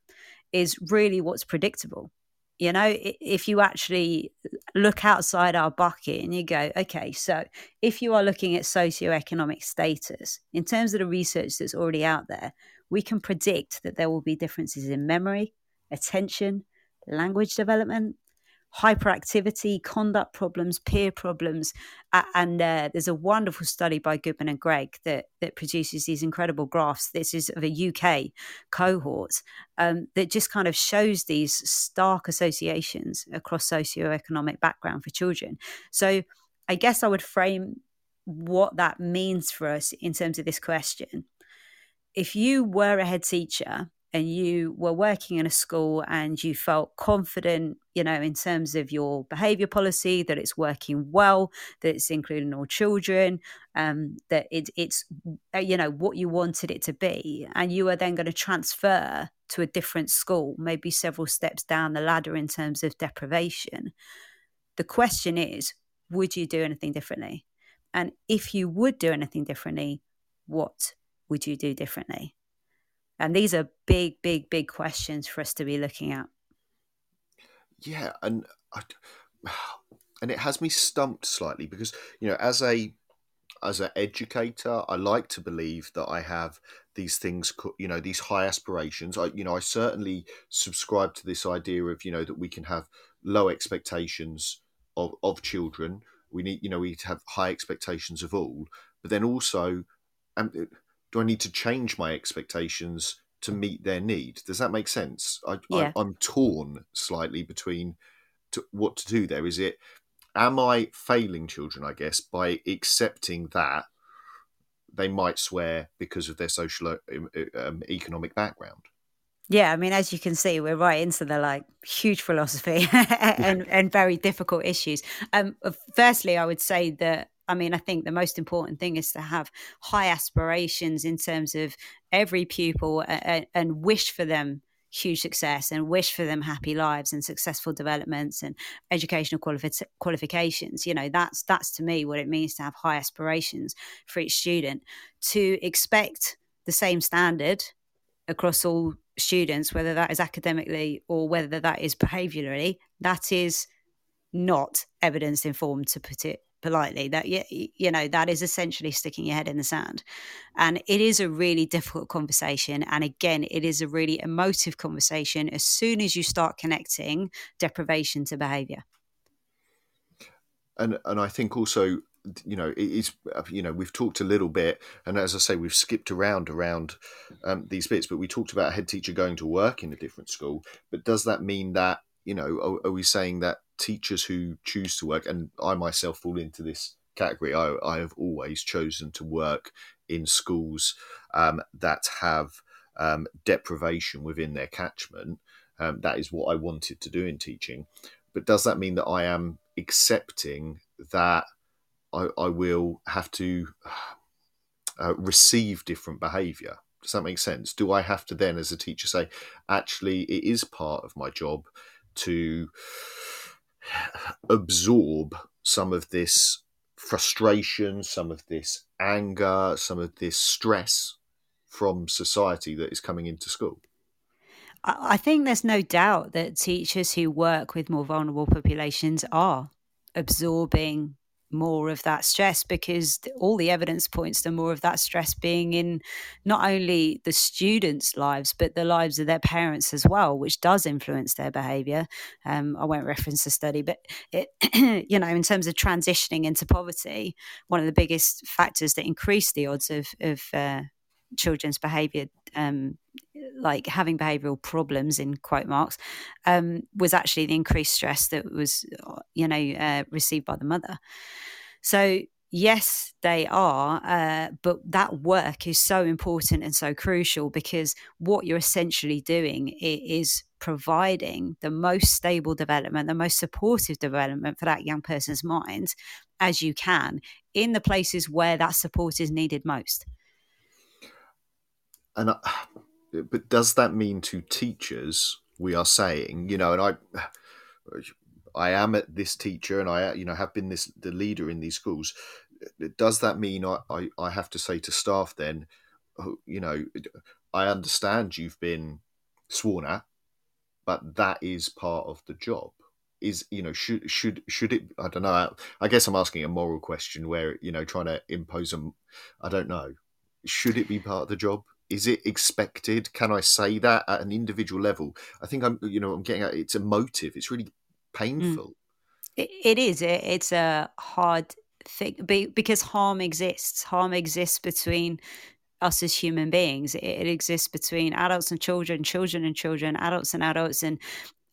is really what's predictable you know if you actually look outside our bucket and you go okay so if you are looking at socioeconomic status in terms of the research that's already out there we can predict that there will be differences in memory attention language development hyperactivity, conduct problems, peer problems. And uh, there's a wonderful study by Goodman and Gregg that, that produces these incredible graphs. This is of a UK cohort um, that just kind of shows these stark associations across socioeconomic background for children. So I guess I would frame what that means for us in terms of this question. If you were a head teacher and you were working in a school and you felt confident, you know, in terms of your behavior policy, that it's working well, that it's including all children, um, that it, it's, uh, you know, what you wanted it to be, and you are then going to transfer to a different school, maybe several steps down the ladder in terms of deprivation. The question is, would you do anything differently? And if you would do anything differently, what would you do differently? And these are big, big, big questions for us to be looking at. Yeah, and I, and it has me stumped slightly because you know, as a as an educator, I like to believe that I have these things, you know, these high aspirations. I, you know, I certainly subscribe to this idea of you know that we can have low expectations of of children. We need, you know, we need to have high expectations of all, but then also, um, do I need to change my expectations to meet their need? Does that make sense? I, yeah. I, am torn slightly between to, what to do there. Is it, am I failing children, I guess, by accepting that they might swear because of their social um, um economic background? Yeah, I mean, as you can see, we're right into the like huge philosophy and, and very difficult issues. Um, firstly, I would say that I mean, I think the most important thing is to have high aspirations in terms of every pupil and, and wish for them huge success and wish for them happy lives and successful developments and educational qualifi- qualifications. You know that's that's to me what it means to have high aspirations for each student. To expect the same standard across all students whether that is academically or whether that is behaviorally that is not evidence informed to put it politely that you, you know that is essentially sticking your head in the sand. And it is a really difficult conversation and again it is a really emotive conversation as soon as you start connecting deprivation to behavior. And and i think also you know it's you know we've talked a little bit and as i say we've skipped around around um, these bits but we talked about a head teacher going to work in a different school. But does that mean that you know are, are we saying that teachers who choose to work, and I myself fall into this category. I, I have always chosen to work in schools um, that have um, deprivation within their catchment. Um, that is what I wanted to do in teaching. But does that mean that I am accepting that I, I will have to uh, receive different behaviour? Does that make sense? Do I have to then, as a teacher, say, actually, it is part of my job to absorb some of this frustration, some of this anger, some of this stress from society that is coming into school? I think there's no doubt that teachers who work with more vulnerable populations are absorbing more of that stress because all the evidence points to more of that stress being in not only the students' lives but the lives of their parents as well, which does influence their behaviour. Um, I won't reference the study, but it, you know, in terms of transitioning into poverty, one of the biggest factors that increase the odds of of uh, children's behaviour um, like having behavioral problems in quote marks um, was actually the increased stress that was you know uh, received by the mother. So yes they are uh, but that work is so important and so crucial because what you're essentially doing is providing the most stable development the most supportive development for that young person's mind as you can in the places where that support is needed most and uh, I, but does that mean to teachers we are saying you know and i i am at this teacher and i you know have been this the leader in these schools. Does that mean i i, I have to say to staff then you know i understand you've been sworn at but that is part of the job. Is you know should should should it i don't know. I guess i'm asking a moral question where you know trying to impose a i don't know. Should it be part of the job is it expected? Can i say that at an individual level? I think i'm you know i'm getting at it's emotive. It's really painful. Mm. it, it is it's a hard thing. Because harm exists. Harm exists between us as human beings. It, it exists between adults and children children and children adults and adults. And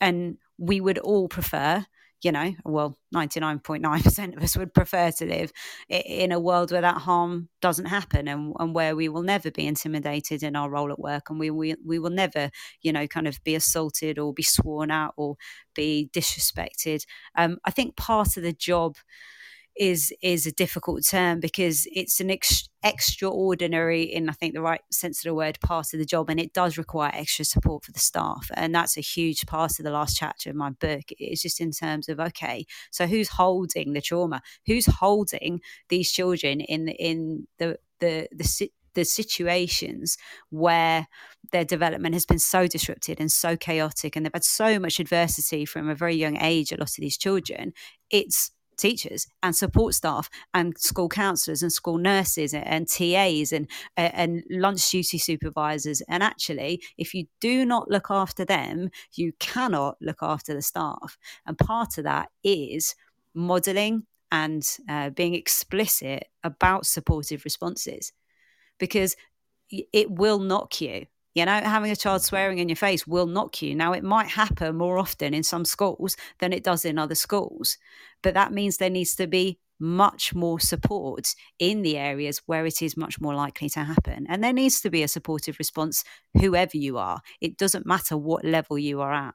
and we would all prefer you know, well, 99.9% of us would prefer to live in a world where that harm doesn't happen and, and where we will never be intimidated in our role at work and we, we, we will never, you know, kind of be assaulted or be sworn at or be disrespected. Um, I think part of the job is is a difficult term because it's an ex- extraordinary in i think the right sense of the word part of the job and it does require extra support for the staff and that's a huge part of the last chapter of my book it's just in terms of okay so who's holding the trauma? Who's holding these children in the in the the the the situations where their development has been so disrupted and so chaotic and they've had so much adversity from a very young age a lot of these children? It's teachers and support staff and school counselors and school nurses and, TAs and and lunch duty supervisors. And actually if you do not look after them you cannot look after the staff. And part of that is modeling and uh, being explicit about supportive responses because it will knock you you know, having a child swearing in your face will knock you. Now, it might happen more often in some schools than it does in other schools, but that means there needs to be much more support in the areas where it is much more likely to happen. And there needs to be a supportive response, whoever you are. It doesn't matter what level you are at.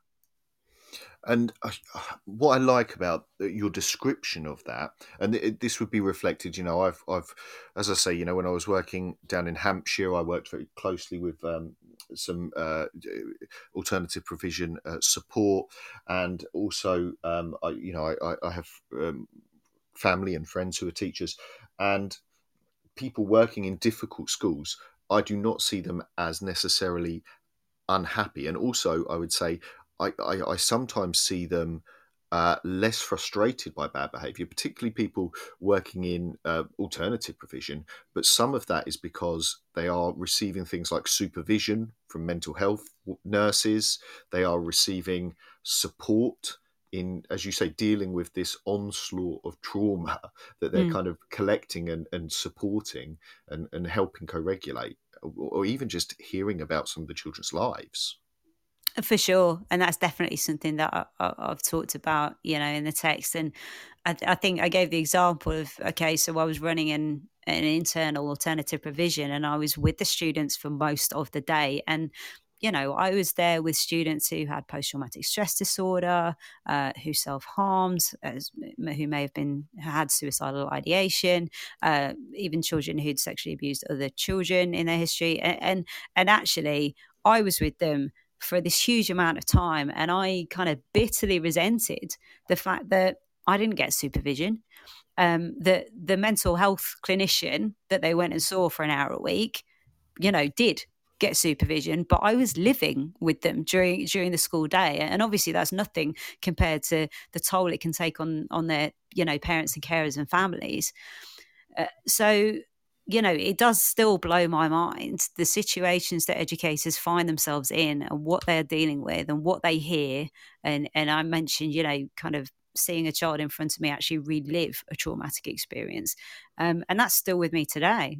And uh, what I like about your description of that, and this would be reflected, you know, I've, I've, as I say, you know, when I was working down in Hampshire, I worked very closely with um, some uh, alternative provision uh, support, and also, um, I, you know, I, I have um, family and friends who are teachers, and people working in difficult schools. I do not see them as necessarily unhappy, and also I would say I, I, I sometimes see them uh, less frustrated by bad behavior, particularly people working in uh, alternative provision. But some of that is because they are receiving things like supervision from mental health nurses, they are receiving support in, as you say, dealing with this onslaught of trauma that they're mm. kind of collecting and, and supporting and, and helping co regulate, or, or even just hearing about some of the children's lives. For sure, and that's definitely something that I, have talked about, you know, in the text. And I, I, think I gave the example of okay, so I was running an an internal alternative provision, and I was with the students for most of the day, and you know, I was there with students who had post traumatic stress disorder, uh, who self harmed, who may have been had suicidal ideation, uh, even children who'd sexually abused other children in their history, and, and and actually, I was with them for this huge amount of time. And I kind of bitterly resented the fact that I didn't get supervision. um, the the mental health clinician that they went and saw for an hour a week, you know, did get supervision, but I was living with them during during the school day, and obviously that's nothing compared to the toll it can take on on their you know parents and carers and families. Uh, so you know, it does still blow my mind the situations that educators find themselves in and what they're dealing with and what they hear. And and I mentioned, you know, kind of seeing a child in front of me actually relive a traumatic experience, um, and that's still with me today.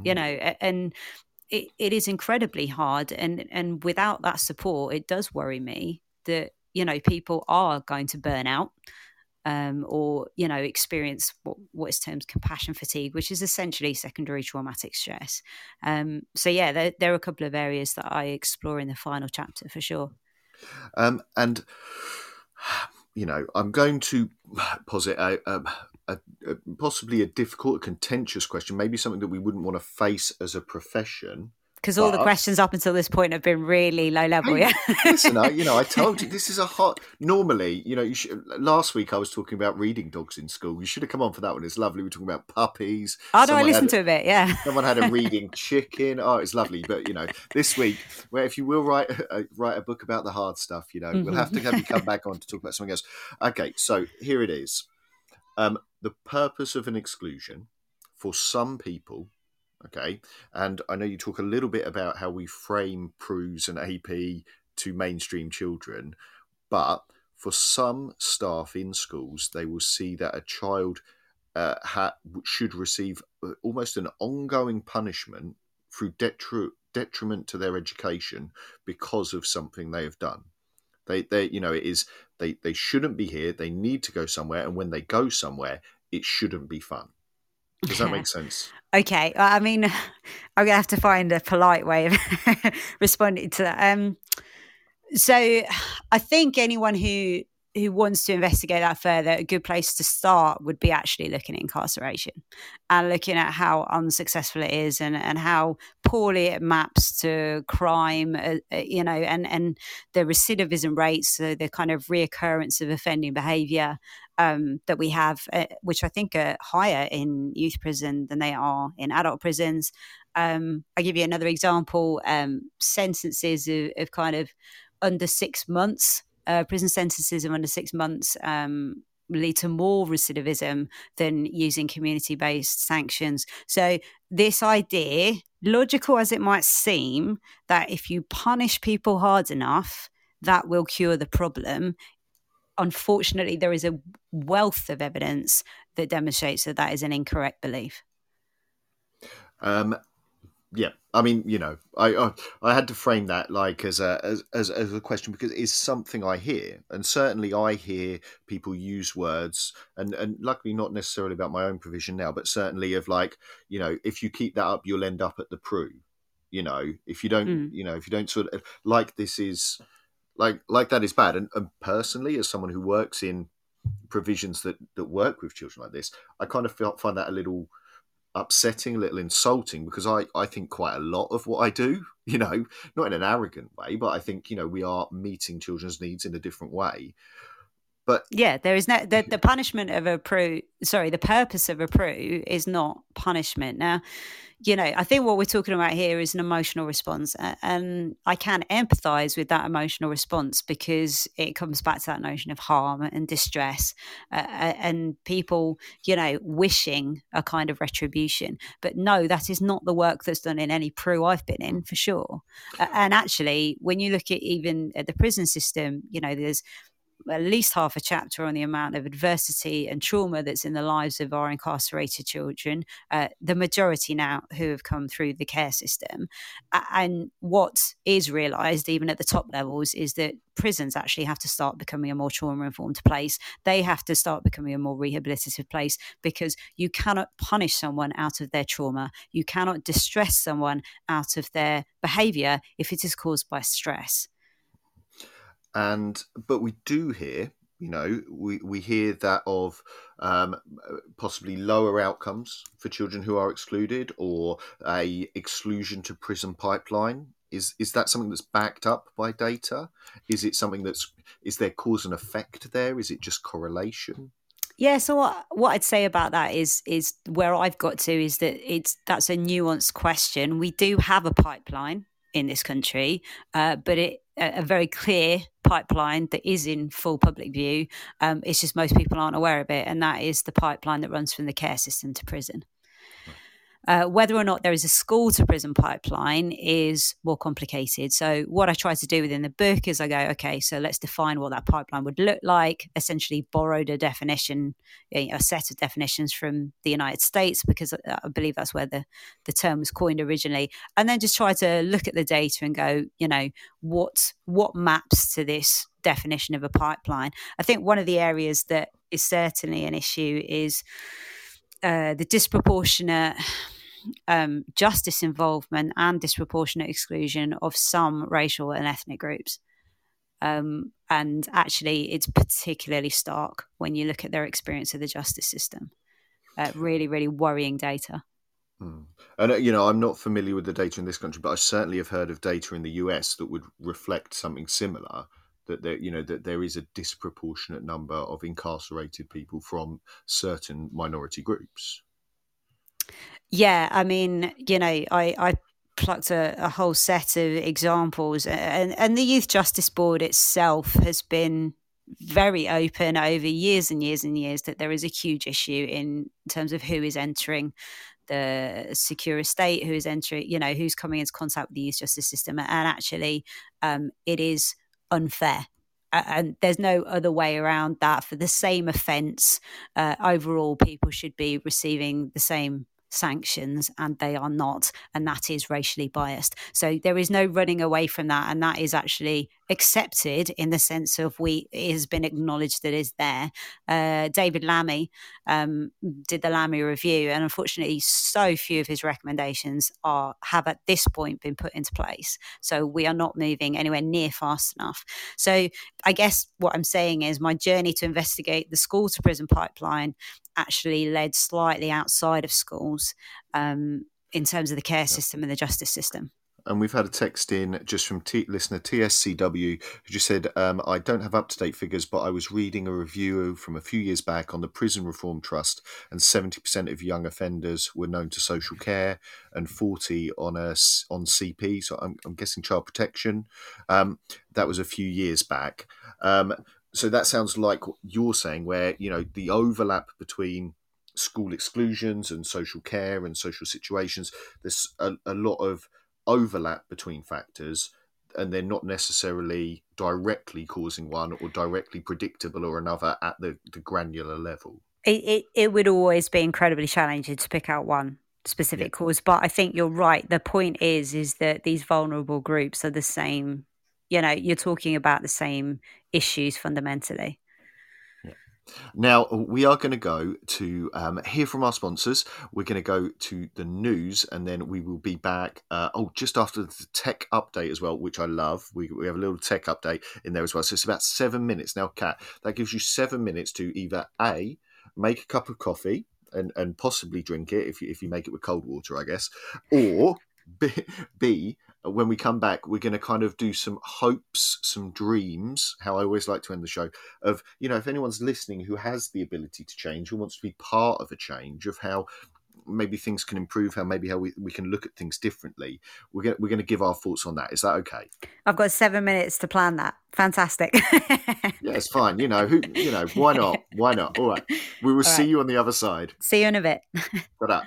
Mm. You know, and it, it is incredibly hard, and and without that support, it does worry me that you know people are going to burn out um, or you know experience what, what is termed compassion fatigue, which is essentially secondary traumatic stress. Um, so yeah, there, there, are a couple of areas that I explore in the final chapter for sure. Um, and you know, I'm going to posit a, a, a, a, possibly a difficult, contentious question, maybe something that we wouldn't want to face as a profession because all the questions up until this point have been really low level. Hey, yeah. listen, I, you know, I told you this is a hot. Normally, you know, you should, last week I was talking about reading dogs in school. You should have come on for that one. It's lovely. We are talking about puppies. Oh no, I listened to a bit. Yeah. Someone had a reading chicken. Oh, it's lovely. But you know, this week, where if you will write a, write a book about the hard stuff, you know, mm-hmm. we'll have to have you come back on to talk about something else. Okay, so here it is. Um, the purpose of an exclusion for some people Okay. And I know you talk a little bit about how we frame PRUs and AP to mainstream children, but for some staff in schools, they will see that a child uh, ha- should receive uh, almost an ongoing punishment through detri- detriment to their education because of something they have done. They, they, you know, it is they they shouldn't be here. They need to go somewhere, and when they go somewhere, it shouldn't be fun. Does that make sense? okay. I mean, I'm going to have to find a polite way of responding to that. Um, so I think anyone who who wants to investigate that further, a good place to start would be actually looking at incarceration and looking at how unsuccessful it is and, and how poorly it maps to crime, uh, uh, you know, and, and the recidivism rates, so the kind of reoccurrence of offending behavior um, that we have, uh, which I think are higher in youth prison than they are in adult prisons. Um, I'll give you another example um, sentences of, of kind of under six months uh, prison sentences of under six months um, lead to more recidivism than using community based sanctions. So, this idea, logical as it might seem, that if you punish people hard enough, that will cure the problem. Unfortunately, there is a wealth of evidence that demonstrates that that is an incorrect belief. Um, yeah i mean you know I, I, I had to frame that like as a as, as, as a question because it's something i hear and certainly i hear people use words and and luckily not necessarily about my own provision now but certainly of like you know if you keep that up you'll end up at the PRU you know if you don't mm. you know if you don't sort of like this is like like that is bad and, and personally as someone who works in provisions that that work with children like this i kind of feel, find that a little upsetting, a little insulting because I, I think quite a lot of what I do, you know, not in an arrogant way, but I think, you know, we are meeting children's needs in a different way. But yeah, there is no the, the punishment of a PRU. Sorry, the purpose of a PRU is not punishment. Now, you know, I think what we're talking about here is an emotional response, and I can empathise with that emotional response because it comes back to that notion of harm and distress, uh, and people, you know, wishing a kind of retribution. But no, that is not the work that's done in any PRU I've been in for sure. and actually, when you look at even at the prison system, you know, there's at least half a chapter on the amount of adversity and trauma that's in the lives of our incarcerated children, uh, the majority now who have come through the care system. And what is realised, even at the top levels, is that prisons actually have to start becoming a more trauma informed place. They have to start becoming a more rehabilitative place because you cannot punish someone out of their trauma. You cannot distress someone out of their behaviour if it is caused by stress and but we do hear you know we, we hear that of um, possibly lower outcomes for children who are excluded or a exclusion to prison pipeline. Is is that something that's backed up by data? Is it something that's is there cause and effect there? Is it just correlation? Yeah, so what, what I'd say about that is is where I've got to is that it's that's a nuanced question. We do have a pipeline in this country, uh, but it a, very clear pipeline that is in full public view. Um, it's just most people aren't aware of it, and that is the pipeline that runs from the care system to prison. Uh, whether or not there is a school to prison pipeline is more complicated. So, what I try to do within the book is I go, okay, so let's define what that pipeline would look like. Essentially, borrowed a definition, a set of definitions from the United States, because I believe that's where the, the term was coined originally. And then just try to look at the data and go, you know, what, what maps to this definition of a pipeline? I think one of the areas that is certainly an issue is. Uh, the disproportionate um, justice involvement and disproportionate exclusion of some racial and ethnic groups. Um, and actually, it's particularly stark when you look at their experience of the justice system. Uh, really, really worrying data. Hmm. And uh, you know, I'm not familiar with the data in this country, but I certainly have heard of data in the US that would reflect something similar. That there, you know, that there is a disproportionate number of incarcerated people from certain minority groups. Yeah, I mean, you know, I, I plucked a, a, whole set of examples, and, and the Youth Justice Board itself has been very open over years and years and years that there is a huge issue in terms of who is entering the secure estate, who is entering, you know, who's coming into contact with the youth justice system, and actually, um, it is unfair and there's no other way around that. For the same offence, uh, overall, people should be receiving the same sanctions and they are not and that is racially biased. So there is no running away from that and that is actually accepted in the sense of we it has been acknowledged that is there. Uh, david lammy um, did the lammy review and unfortunately so few of his recommendations are have at this point been put into place. So we are not moving anywhere near fast enough. So i guess what i'm saying is my journey to investigate the school to prison pipeline actually led slightly outside of schools um, in terms of the care system and the justice system. And we've had a text in just from T- listener TSCW who just said, um, I don't have up to date figures, but I was reading a review from a few years back on the Prison Reform Trust, and 70% of young offenders were known to social care and 40 on a, on CP. So I'm, I'm guessing child protection. Um, that was a few years back. Um, so that sounds like what you're saying, where you know the overlap between school exclusions and social care and social situations. There's a, a lot of overlap between factors, and they're not necessarily directly causing one or directly predictable or another at the, the granular level. It, it, it would always be incredibly challenging to pick out one specific yeah. cause but i think you're right the point is is that these vulnerable groups are the same you know you're talking about the same issues fundamentally now, we are going to go to um, hear from our sponsors. We're going to go to the news and then we will be back. Uh, oh, just after the tech update as well, which I love. We, we have a little tech update in there as well. So it's about seven minutes. Now, Kat, that gives you seven minutes to either A, make a cup of coffee and, and possibly drink it if you, if you make it with cold water, I guess, or B, B Uh, when we come back, we're going to kind of do some hopes, some dreams, how I always like to end the show, of, you know, if anyone's listening who has the ability to change, who wants to be part of a change, of how maybe things can improve, how maybe how we, we can look at things differently. We're going, we're going to give our thoughts on that. Is that okay? I've got seven minutes to plan that. Fantastic. yeah, it's fine. You know, who, you know, why not? Why not? All right. We will All see right. you on the other side. See you in a bit. ta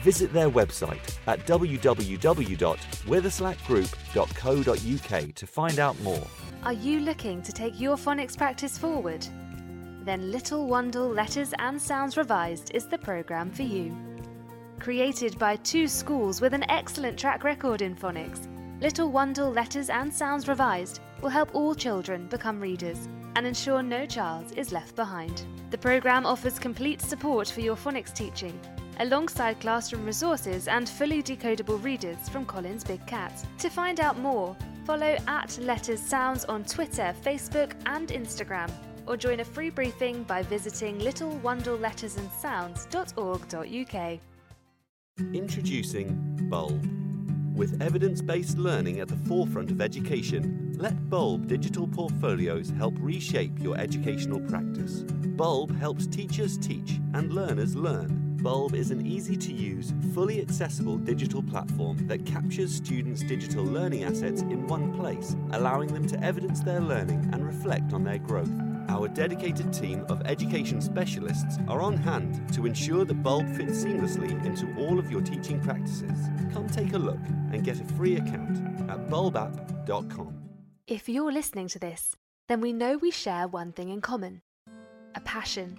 Visit their website at www.witherslackgroup.co.uk to find out more. Are you looking to take your phonics practice forward? Then Little Wandle Letters and Sounds Revised is the programme for you. Created by two schools with an excellent track record in phonics, Little Wandle Letters and Sounds Revised will help all children become readers and ensure no child is left behind. The programme offers complete support for your phonics teaching, alongside classroom resources and fully decodable readers from Collins Big Cat. To find out more, follow at Letters Sounds on Twitter, Facebook, and Instagram, or join a free briefing by visiting littlewandlelettersandsounds.org.uk. Introducing Bulb. With evidence based learning at the forefront of education, let Bulb digital portfolios help reshape your educational practice. Bulb helps teachers teach and learners learn. Bulb is an easy to use, fully accessible digital platform that captures students' digital learning assets in one place, allowing them to evidence their learning and reflect on their growth. Our dedicated team of education specialists are on hand to ensure that Bulb fits seamlessly into all of your teaching practices. Come take a look and get a free account at bulbapp.com. If you're listening to this, then we know we share one thing in common a passion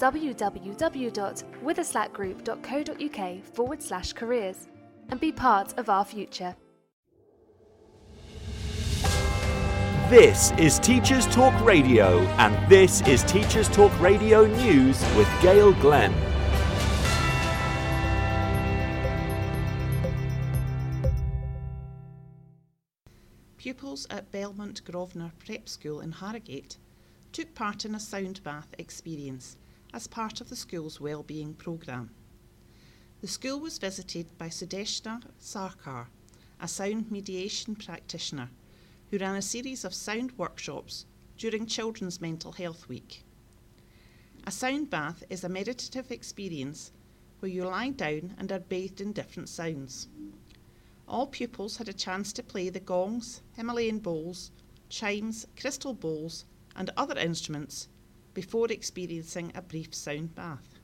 www.witherslackgroup.co.uk forward slash careers and be part of our future. This is Teachers Talk Radio, and this is Teachers Talk Radio News with Gail Glenn. Pupils at Belmont Grosvenor Prep School in Harrogate took part in a sound bath experience as part of the school's wellbeing programme. The school was visited by Sudeshna Sarkar, a sound mediation practitioner who ran a series of sound workshops during Children's Mental Health Week. A sound bath is a meditative experience where you lie down and are bathed in different sounds. All pupils had a chance to play the gongs, Himalayan bowls, chimes, crystal bowls, and other instruments before experiencing a brief sound bath.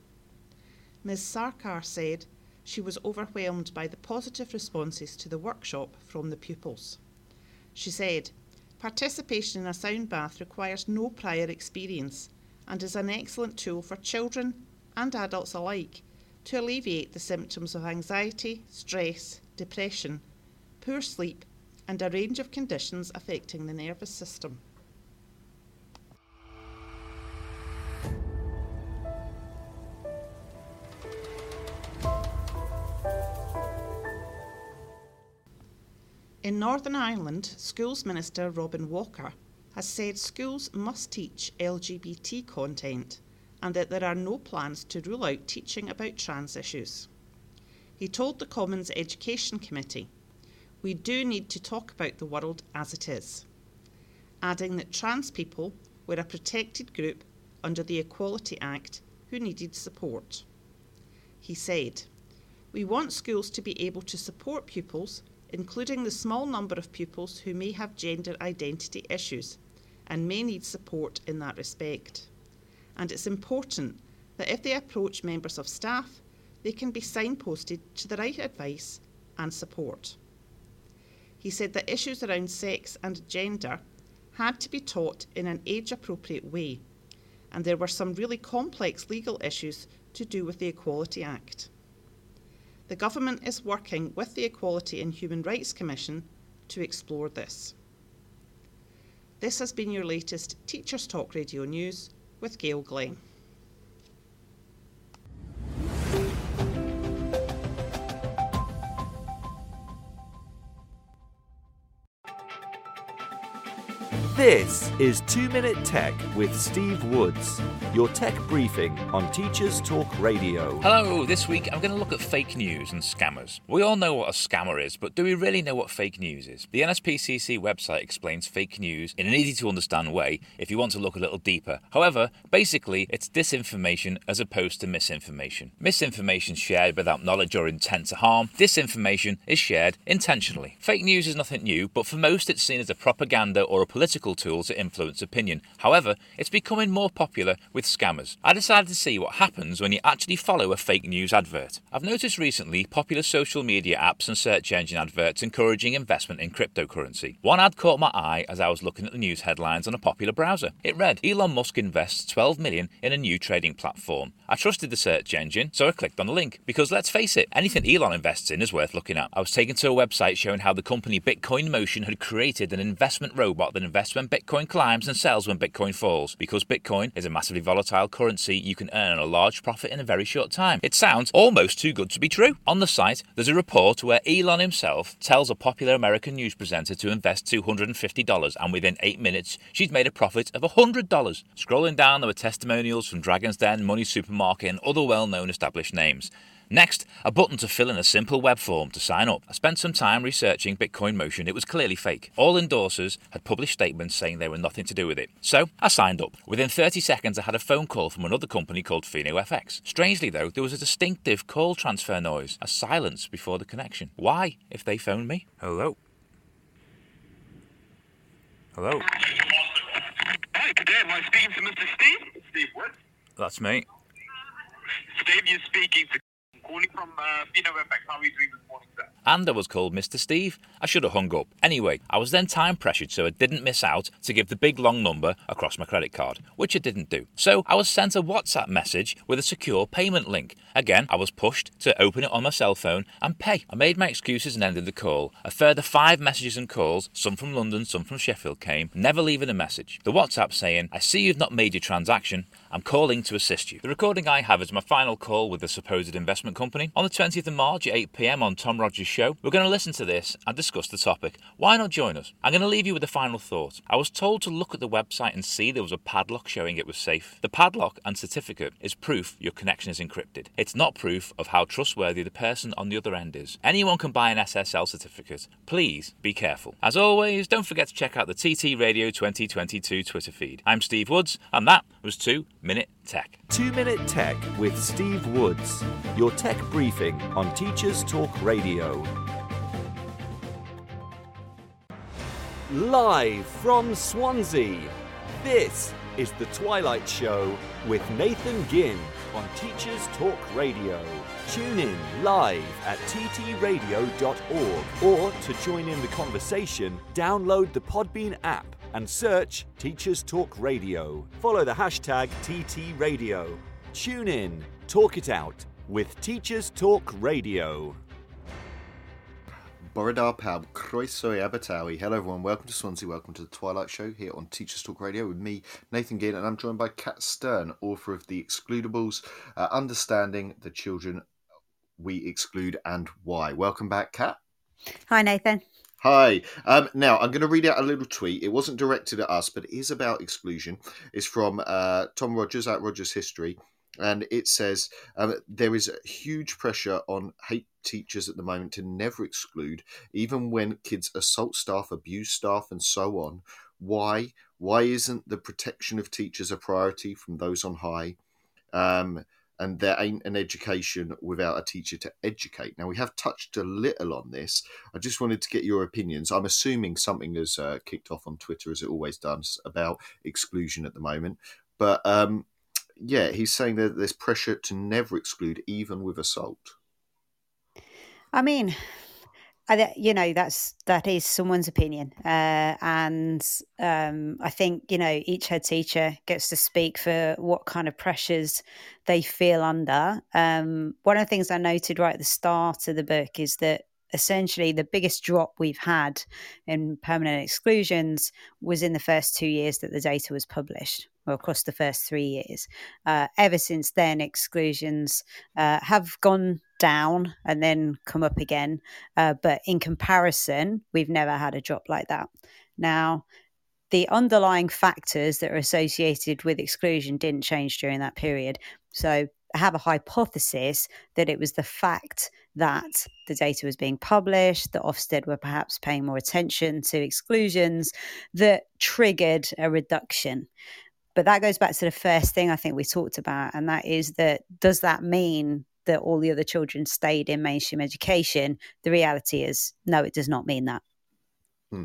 Ms. Sarkar said she was overwhelmed by the positive responses to the workshop from the pupils. She said, Participation in a sound bath requires no prior experience and is an excellent tool for children and adults alike to alleviate the symptoms of anxiety, stress, depression, poor sleep, and a range of conditions affecting the nervous system. In Northern Ireland, Schools Minister Robin Walker has said schools must teach LGBT content and that there are no plans to rule out teaching about trans issues. He told the Commons Education Committee, We do need to talk about the world as it is, adding that trans people were a protected group under the Equality Act who needed support. He said, We want schools to be able to support pupils including the small number of pupils who may have gender identity issues and may need support in that respect. And it's important that if they approach members of staff, they can be signposted to the right advice and support. He said that issues around sex and gender had to be taught in an age appropriate way, and there were some really complex legal issues to do with the Equality Act. The government is working with the Equality and Human Rights Commission to explore this. This has been your latest Teachers Talk Radio News with Gail Glenn. This is 2 Minute Tech with Steve Woods, your tech briefing on Teachers Talk Radio. Hello, this week I'm going to look at fake news and scammers. We all know what a scammer is, but do we really know what fake news is? The NSPCC website explains fake news in an easy to understand way if you want to look a little deeper. However, basically, it's disinformation as opposed to misinformation. Misinformation shared without knowledge or intent to harm, disinformation is shared intentionally. Fake news is nothing new, but for most it's seen as a propaganda or a political analytical tool to influence opinion. However, it's becoming more popular with scammers. I decided to see what happens when you actually follow a fake news advert. I've noticed recently popular social media apps and search engine adverts encouraging investment in cryptocurrency. One ad caught my eye as I was looking at the news headlines on a popular browser. It read Elon Musk invests 12 million in a new trading platform. I trusted the search engine, so I clicked on the link because let's face it, anything Elon invests in is worth looking at. I was taken to a website showing how the company Bitcoin Motion had created an investment robot that invests when Bitcoin climbs and sells when Bitcoin falls. Because Bitcoin is a massively volatile currency, you can earn a large profit in a very short time. It sounds almost too good to be true. On the site, there's a report where Elon himself tells a popular American news presenter to invest $250, and within eight minutes, she's made a profit of $100. Scrolling down, there were testimonials from Dragon's Den, Money Supermarket, and other well known established names. Next, a button to fill in a simple web form to sign up. I spent some time researching Bitcoin Motion. It was clearly fake. All endorsers had published statements saying they were nothing to do with it. So I signed up. Within 30 seconds, I had a phone call from another company called Fino FX. Strangely, though, there was a distinctive call transfer noise, a silence before the connection. Why, if they phoned me? Hello? Hello? Hi, good day. Am I speaking to Mr. Steve? Steve what? That's me. Steve, you're speaking to calling from uh. How are you doing this morning, sir? and I was called Mr. Steve. I should have hung up. Anyway, I was then time pressured so I didn't miss out to give the big long number across my credit card, which I didn't do. So I was sent a WhatsApp message with a secure payment link. Again, I was pushed to open it on my cell phone and pay. I made my excuses and ended the call. A further five messages and calls, some from London, some from Sheffield, came, never leaving a message. The WhatsApp saying, I see you've not made your transaction. I'm calling to assist you. The recording I have is my final call with the supposed investment company. On the 20th of March at 8 pm on Tom Rogers' show, we're going to listen to this and discuss the topic. Why not join us? I'm going to leave you with a final thought. I was told to look at the website and see there was a padlock showing it was safe. The padlock and certificate is proof your connection is encrypted. It's not proof of how trustworthy the person on the other end is. Anyone can buy an SSL certificate. Please be careful. As always, don't forget to check out the TT Radio 2022 Twitter feed. I'm Steve Woods, and that was 2 Minute Tech. Two Minute Tech with Steve Woods, your tech briefing on Teachers Talk Radio. Live from Swansea, this is The Twilight Show with Nathan Ginn on Teachers Talk Radio. Tune in live at ttradio.org or to join in the conversation, download the Podbean app and search Teachers Talk Radio. Follow the hashtag TT Radio. Tune in, talk it out with Teachers Talk Radio. Borodar Pab, Croeso Abertawe. Hello everyone, welcome to Swansea, welcome to the Twilight Show here on Teachers Talk Radio with me, Nathan Ginn, and I'm joined by Kat Stern, author of The Excludables, uh, Understanding the Children We Exclude and Why. Welcome back, Kat. Hi, Nathan. Hi. Um, now, I'm going to read out a little tweet. It wasn't directed at us, but it is about exclusion. It's from uh, Tom Rogers at Rogers History. And it says um, there is huge pressure on hate teachers at the moment to never exclude, even when kids assault staff, abuse staff, and so on. Why? Why isn't the protection of teachers a priority from those on high? Um, and there ain't an education without a teacher to educate. Now, we have touched a little on this. I just wanted to get your opinions. I'm assuming something has uh, kicked off on Twitter, as it always does, about exclusion at the moment. But um, yeah, he's saying that there's pressure to never exclude, even with assault. I mean, I, you know, that's that is someone's opinion, uh, and um, I think you know each head teacher gets to speak for what kind of pressures they feel under. Um, one of the things I noted right at the start of the book is that essentially the biggest drop we've had in permanent exclusions was in the first two years that the data was published or across the first three years. Uh, ever since then, exclusions uh, have gone down and then come up again. Uh, but in comparison, we've never had a drop like that. Now, the underlying factors that are associated with exclusion didn't change during that period. So I have a hypothesis that it was the fact that the data was being published, that Ofsted were perhaps paying more attention to exclusions that triggered a reduction. But that goes back to the first thing I think we talked about, and that is that does that mean that all the other children stayed in mainstream education? The reality is, no, it does not mean that. Hmm.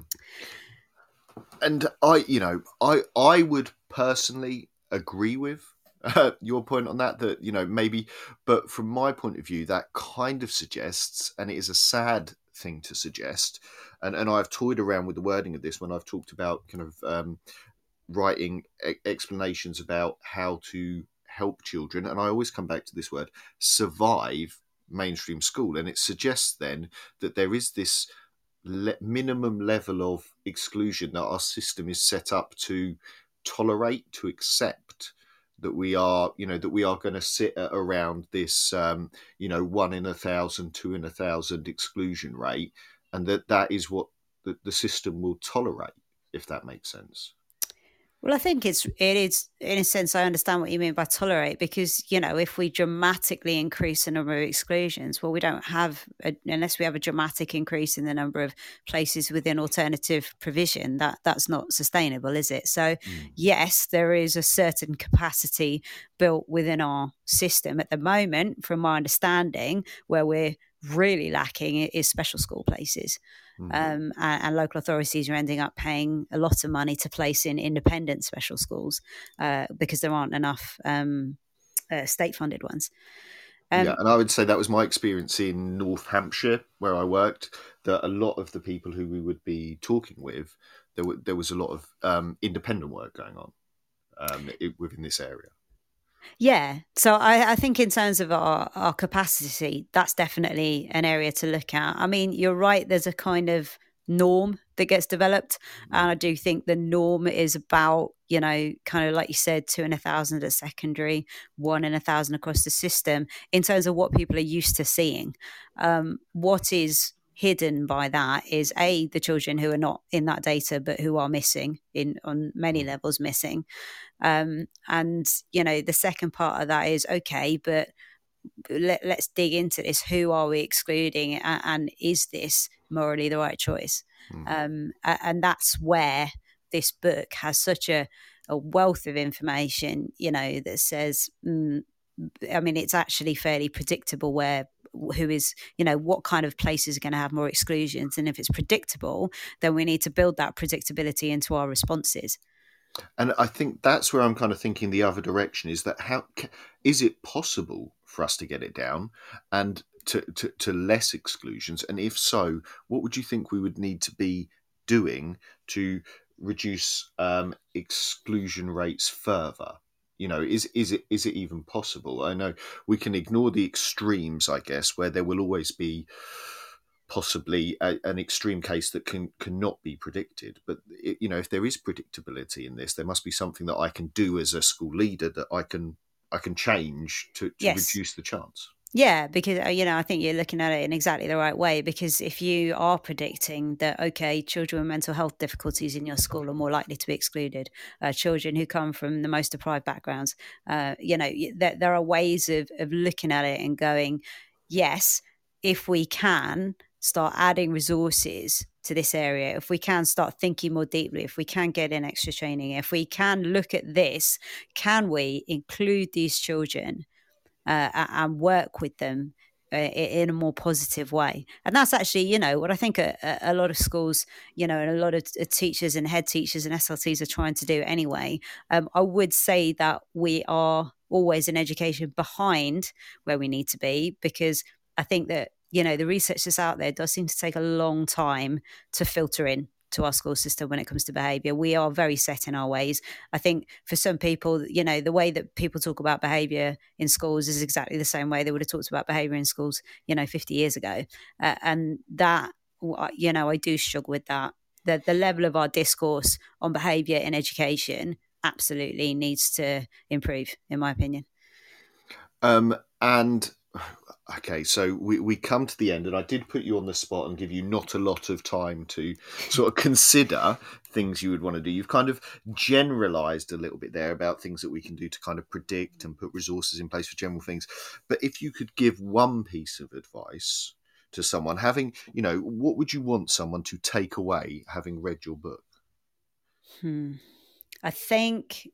and I, you know, I I would personally agree with uh, your point on that. That you know maybe, but from my point of view, that kind of suggests, and it is a sad thing to suggest, and and I've toyed around with the wording of this when I've talked about kind of um, writing e- explanations about how to help children, and I always come back to this word survive mainstream school, and it suggests then that there is this le- minimum level of exclusion that our system is set up to tolerate, to accept that we are, you know, that we are going to sit around this, um, you know, one in a thousand, two in a thousand exclusion rate, and that that is what the, the system will tolerate, if that makes sense. Well, I think it's it is in a sense I understand what you mean by tolerate because you know if we dramatically increase the number of exclusions, well, we don't have a, unless we have a dramatic increase in the number of places within alternative provision that that's not sustainable, is it? So, mm. yes, there is a certain capacity built within our system at the moment, from my understanding, where we're really lacking is special school places. Mm-hmm. Um, and, and, local authorities are ending up paying a lot of money to place in independent special schools uh, because there aren't enough um, uh, state funded ones. Um, yeah, and I would say that was my experience in North Hampshire, where I worked. That a lot of the people who we would be talking with, there, w- there was a lot of um, independent work going on um, it, within this area. Yeah. So I, I, think in terms of our, our capacity, that's definitely an area to look at. I mean, you're right, there's a kind of norm that gets developed. And I do think the norm is about, you know, kind of like you said, two in a thousand at secondary, one in a thousand across the system in terms of what people are used to seeing. Um, what is hidden by that is a the children who are not in that data but who are missing in on many mm. levels missing um, and you know the second part of that is okay but let, us dig into this who are we excluding and, and is this morally the right choice mm. um, and that's where this book has such a, a wealth of information you know that says mm, I mean, it's actually fairly predictable where who is you know what kind of places are going to have more exclusions and if it's predictable then we need to build that predictability into our responses. And i think that's where i'm kind of thinking the other direction is that how is it possible for us to get it down and to, to, to less exclusions? And if so what would you think we would need to be doing to reduce um, exclusion rates further you know is is it is it even possible? I know we can ignore the extremes i guess where there will always be possibly a, an extreme case that can cannot be predicted. But it, you know if there is predictability in this there must be something that i can do as a school leader that i can i can change to, to yes. reduce the chance yeah, because uh, you know, I think you're looking at it in exactly the right way. Because if you are predicting that, okay, children with mental health difficulties in your school are more likely to be excluded, uh, children who come from the most deprived backgrounds, uh, you know, there, there are ways of of looking at it and going, yes, if we can start adding resources to this area, if we can start thinking more deeply, if we can get in extra training, if we can look at this, can we include these children? Uh, and work with them uh, in a more positive way. And that's actually, you know, what I think a, a, lot of schools, you know, and a lot of teachers and head teachers and SLTs are trying to do anyway. Um, I would say that we are always in education behind where we need to be because I think that, you know, the research that's out there does seem to take a long time to filter in to our school system when it comes to behavior. We are very set in our ways. I think for some people, you know, the way that people talk about behavior in schools is exactly the same way they would have talked about behavior in schools, you know, 50 years ago. Uh, and that, you know, I do struggle with that. The, the level of our discourse on behavior in education absolutely needs to improve, in my opinion. Um, and okay, so we, we come to the end, and I did put you on the spot and give you not a lot of time to sort of consider things you would want to do. You've kind of generalized a little bit there about things that we can do to kind of predict and put resources in place for general things. But if you could give one piece of advice to someone, having, you know, what would you want someone to take away having read your book? Hmm. I think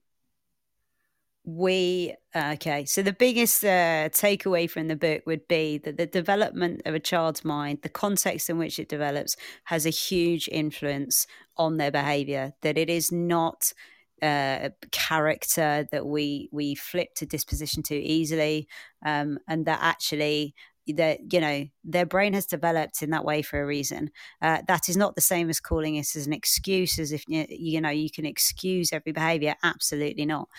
we okay so the biggest uh, takeaway from the book would be that the development of a child's mind the context in which it develops has a huge influence on their behavior that it is not uh, character that we we flip to disposition too easily um, and that actually that you know their brain has developed in that way for a reason. Uh, that is not the same as calling it as an excuse as if you, know you can excuse every behavior. Absolutely not.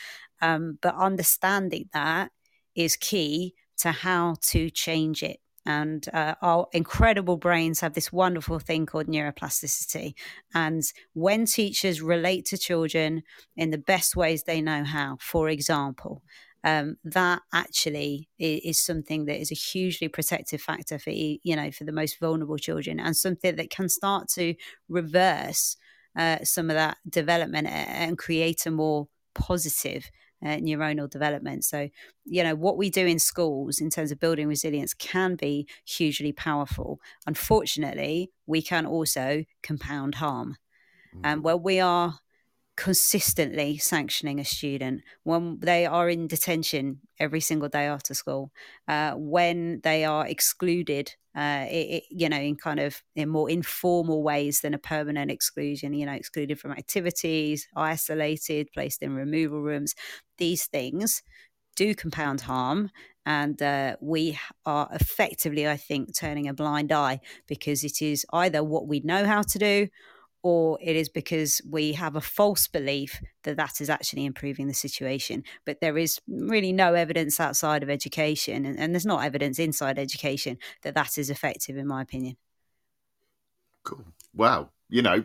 Um, but understanding that is key to how to change it. And uh, our incredible brains have this wonderful thing called neuroplasticity. And when teachers relate to children in the best ways they know how, for example, um, that actually is, is, something that is a hugely protective factor for you know for the most vulnerable children and something that can start to reverse uh, some of that development and create a more positive uh, neuronal development. So, you know, what we do in schools in terms of building resilience can be hugely powerful. Unfortunately, we can also compound harm. And um, where we are consistently sanctioning a student when they are in detention every single day after school, uh, when they are excluded, uh, it, it, you know, in kind of in more informal ways than a permanent exclusion, you know, excluded from activities, isolated, placed in removal rooms. These things do compound harm. And uh, we are effectively, I think, turning a blind eye because it is either what we know how to do or it is because we have a false belief that that is actually improving the situation. But there is really no evidence outside of education, and, and there's not evidence inside education that that is effective, in my opinion. Cool. Wow. You know,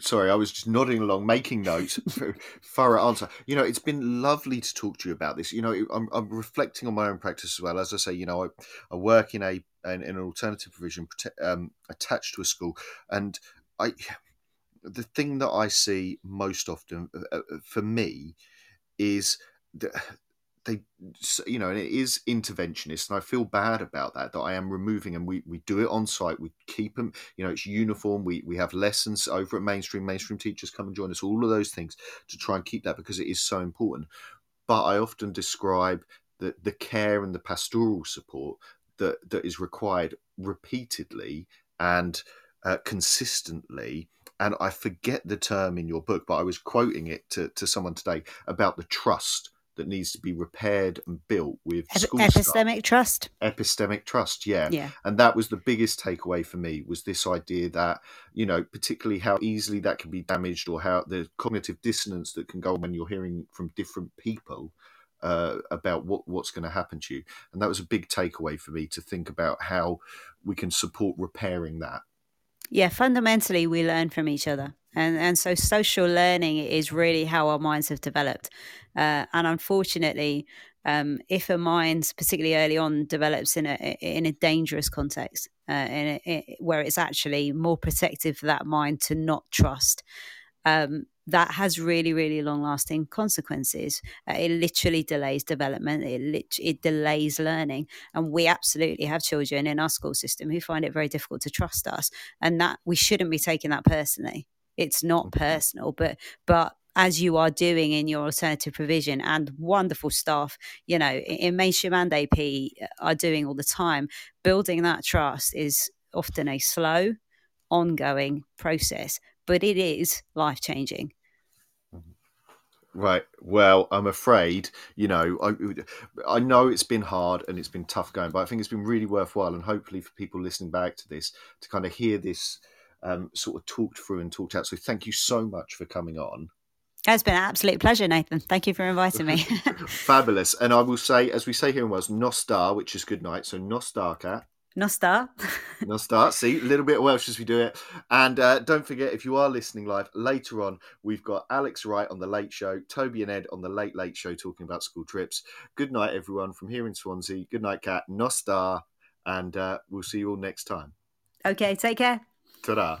sorry, I was just nodding along, making notes. For thorough answer. You know, it's been lovely to talk to you about this. You know, I'm, I'm reflecting on my own practice as well. As I say, you know, I, I work in a in, an alternative provision um, attached to a school, and I the thing that I see most often uh, uh, for me is that they you know and it is interventionist and i feel bad about that that i am removing and we, we do it on site we keep them you know it's uniform we we have lessons over at mainstream mainstream teachers come and join us all of those things to try and keep that because it is so important. But i often describe the the care and the pastoral support that that is required repeatedly and uh, consistently. And I forget the term in your book, but I was quoting it to, to someone today about the trust that needs to be repaired and built with Ep- epistemic trust? Epistemic trust yeah. Yeah. And that was the biggest takeaway for me was this idea that you know particularly how easily that can be damaged or how the cognitive dissonance that can go when you're hearing from different people uh, about what what's going to happen to you. And that was a big takeaway for me to think about how we can support repairing that yeah, fundamentally, we learn from each other. And, and so social learning is really how our minds have developed. Uh, and unfortunately, um, if a mind, particularly early on, develops in a in a dangerous context, uh, in a, in, where it's actually more protective for that mind to not trust, um, that has really, really long lasting consequences. Uh, it literally delays development, it, lit- it delays learning. And we absolutely have children in our school system who find it very difficult to trust us. And that we shouldn't be taking that personally. It's not personal, but, but, as you are doing in your alternative provision and wonderful staff, you know, in mainstream and AP uh, are doing all the time, building that trust is often a slow, ongoing process, but it is life changing. Right. Well, I'm afraid, you know, I, I know it's been hard and it's been tough going, but I think it's been really worthwhile. And hopefully, for people listening back to this, to kind of hear this um, sort of talked through and talked out. So, thank you so much for coming on. It's been an absolute pleasure, Nathan. Thank you for inviting me. Fabulous. And I will say, as we say here in Wales, Nos da, which is good night. So, Nostar, Kat. Nos da. nos da. See, a little bit of Welsh as we do it. And uh, don't forget, if you are listening live, later on, we've got Alex Wright on The Late Show, Toby and Ed on The Late Late Show talking about school trips. Good night, everyone, from here in Swansea. Good night, Kat. Nos da. And uh, we'll see you all next time. Okay, take care. Ta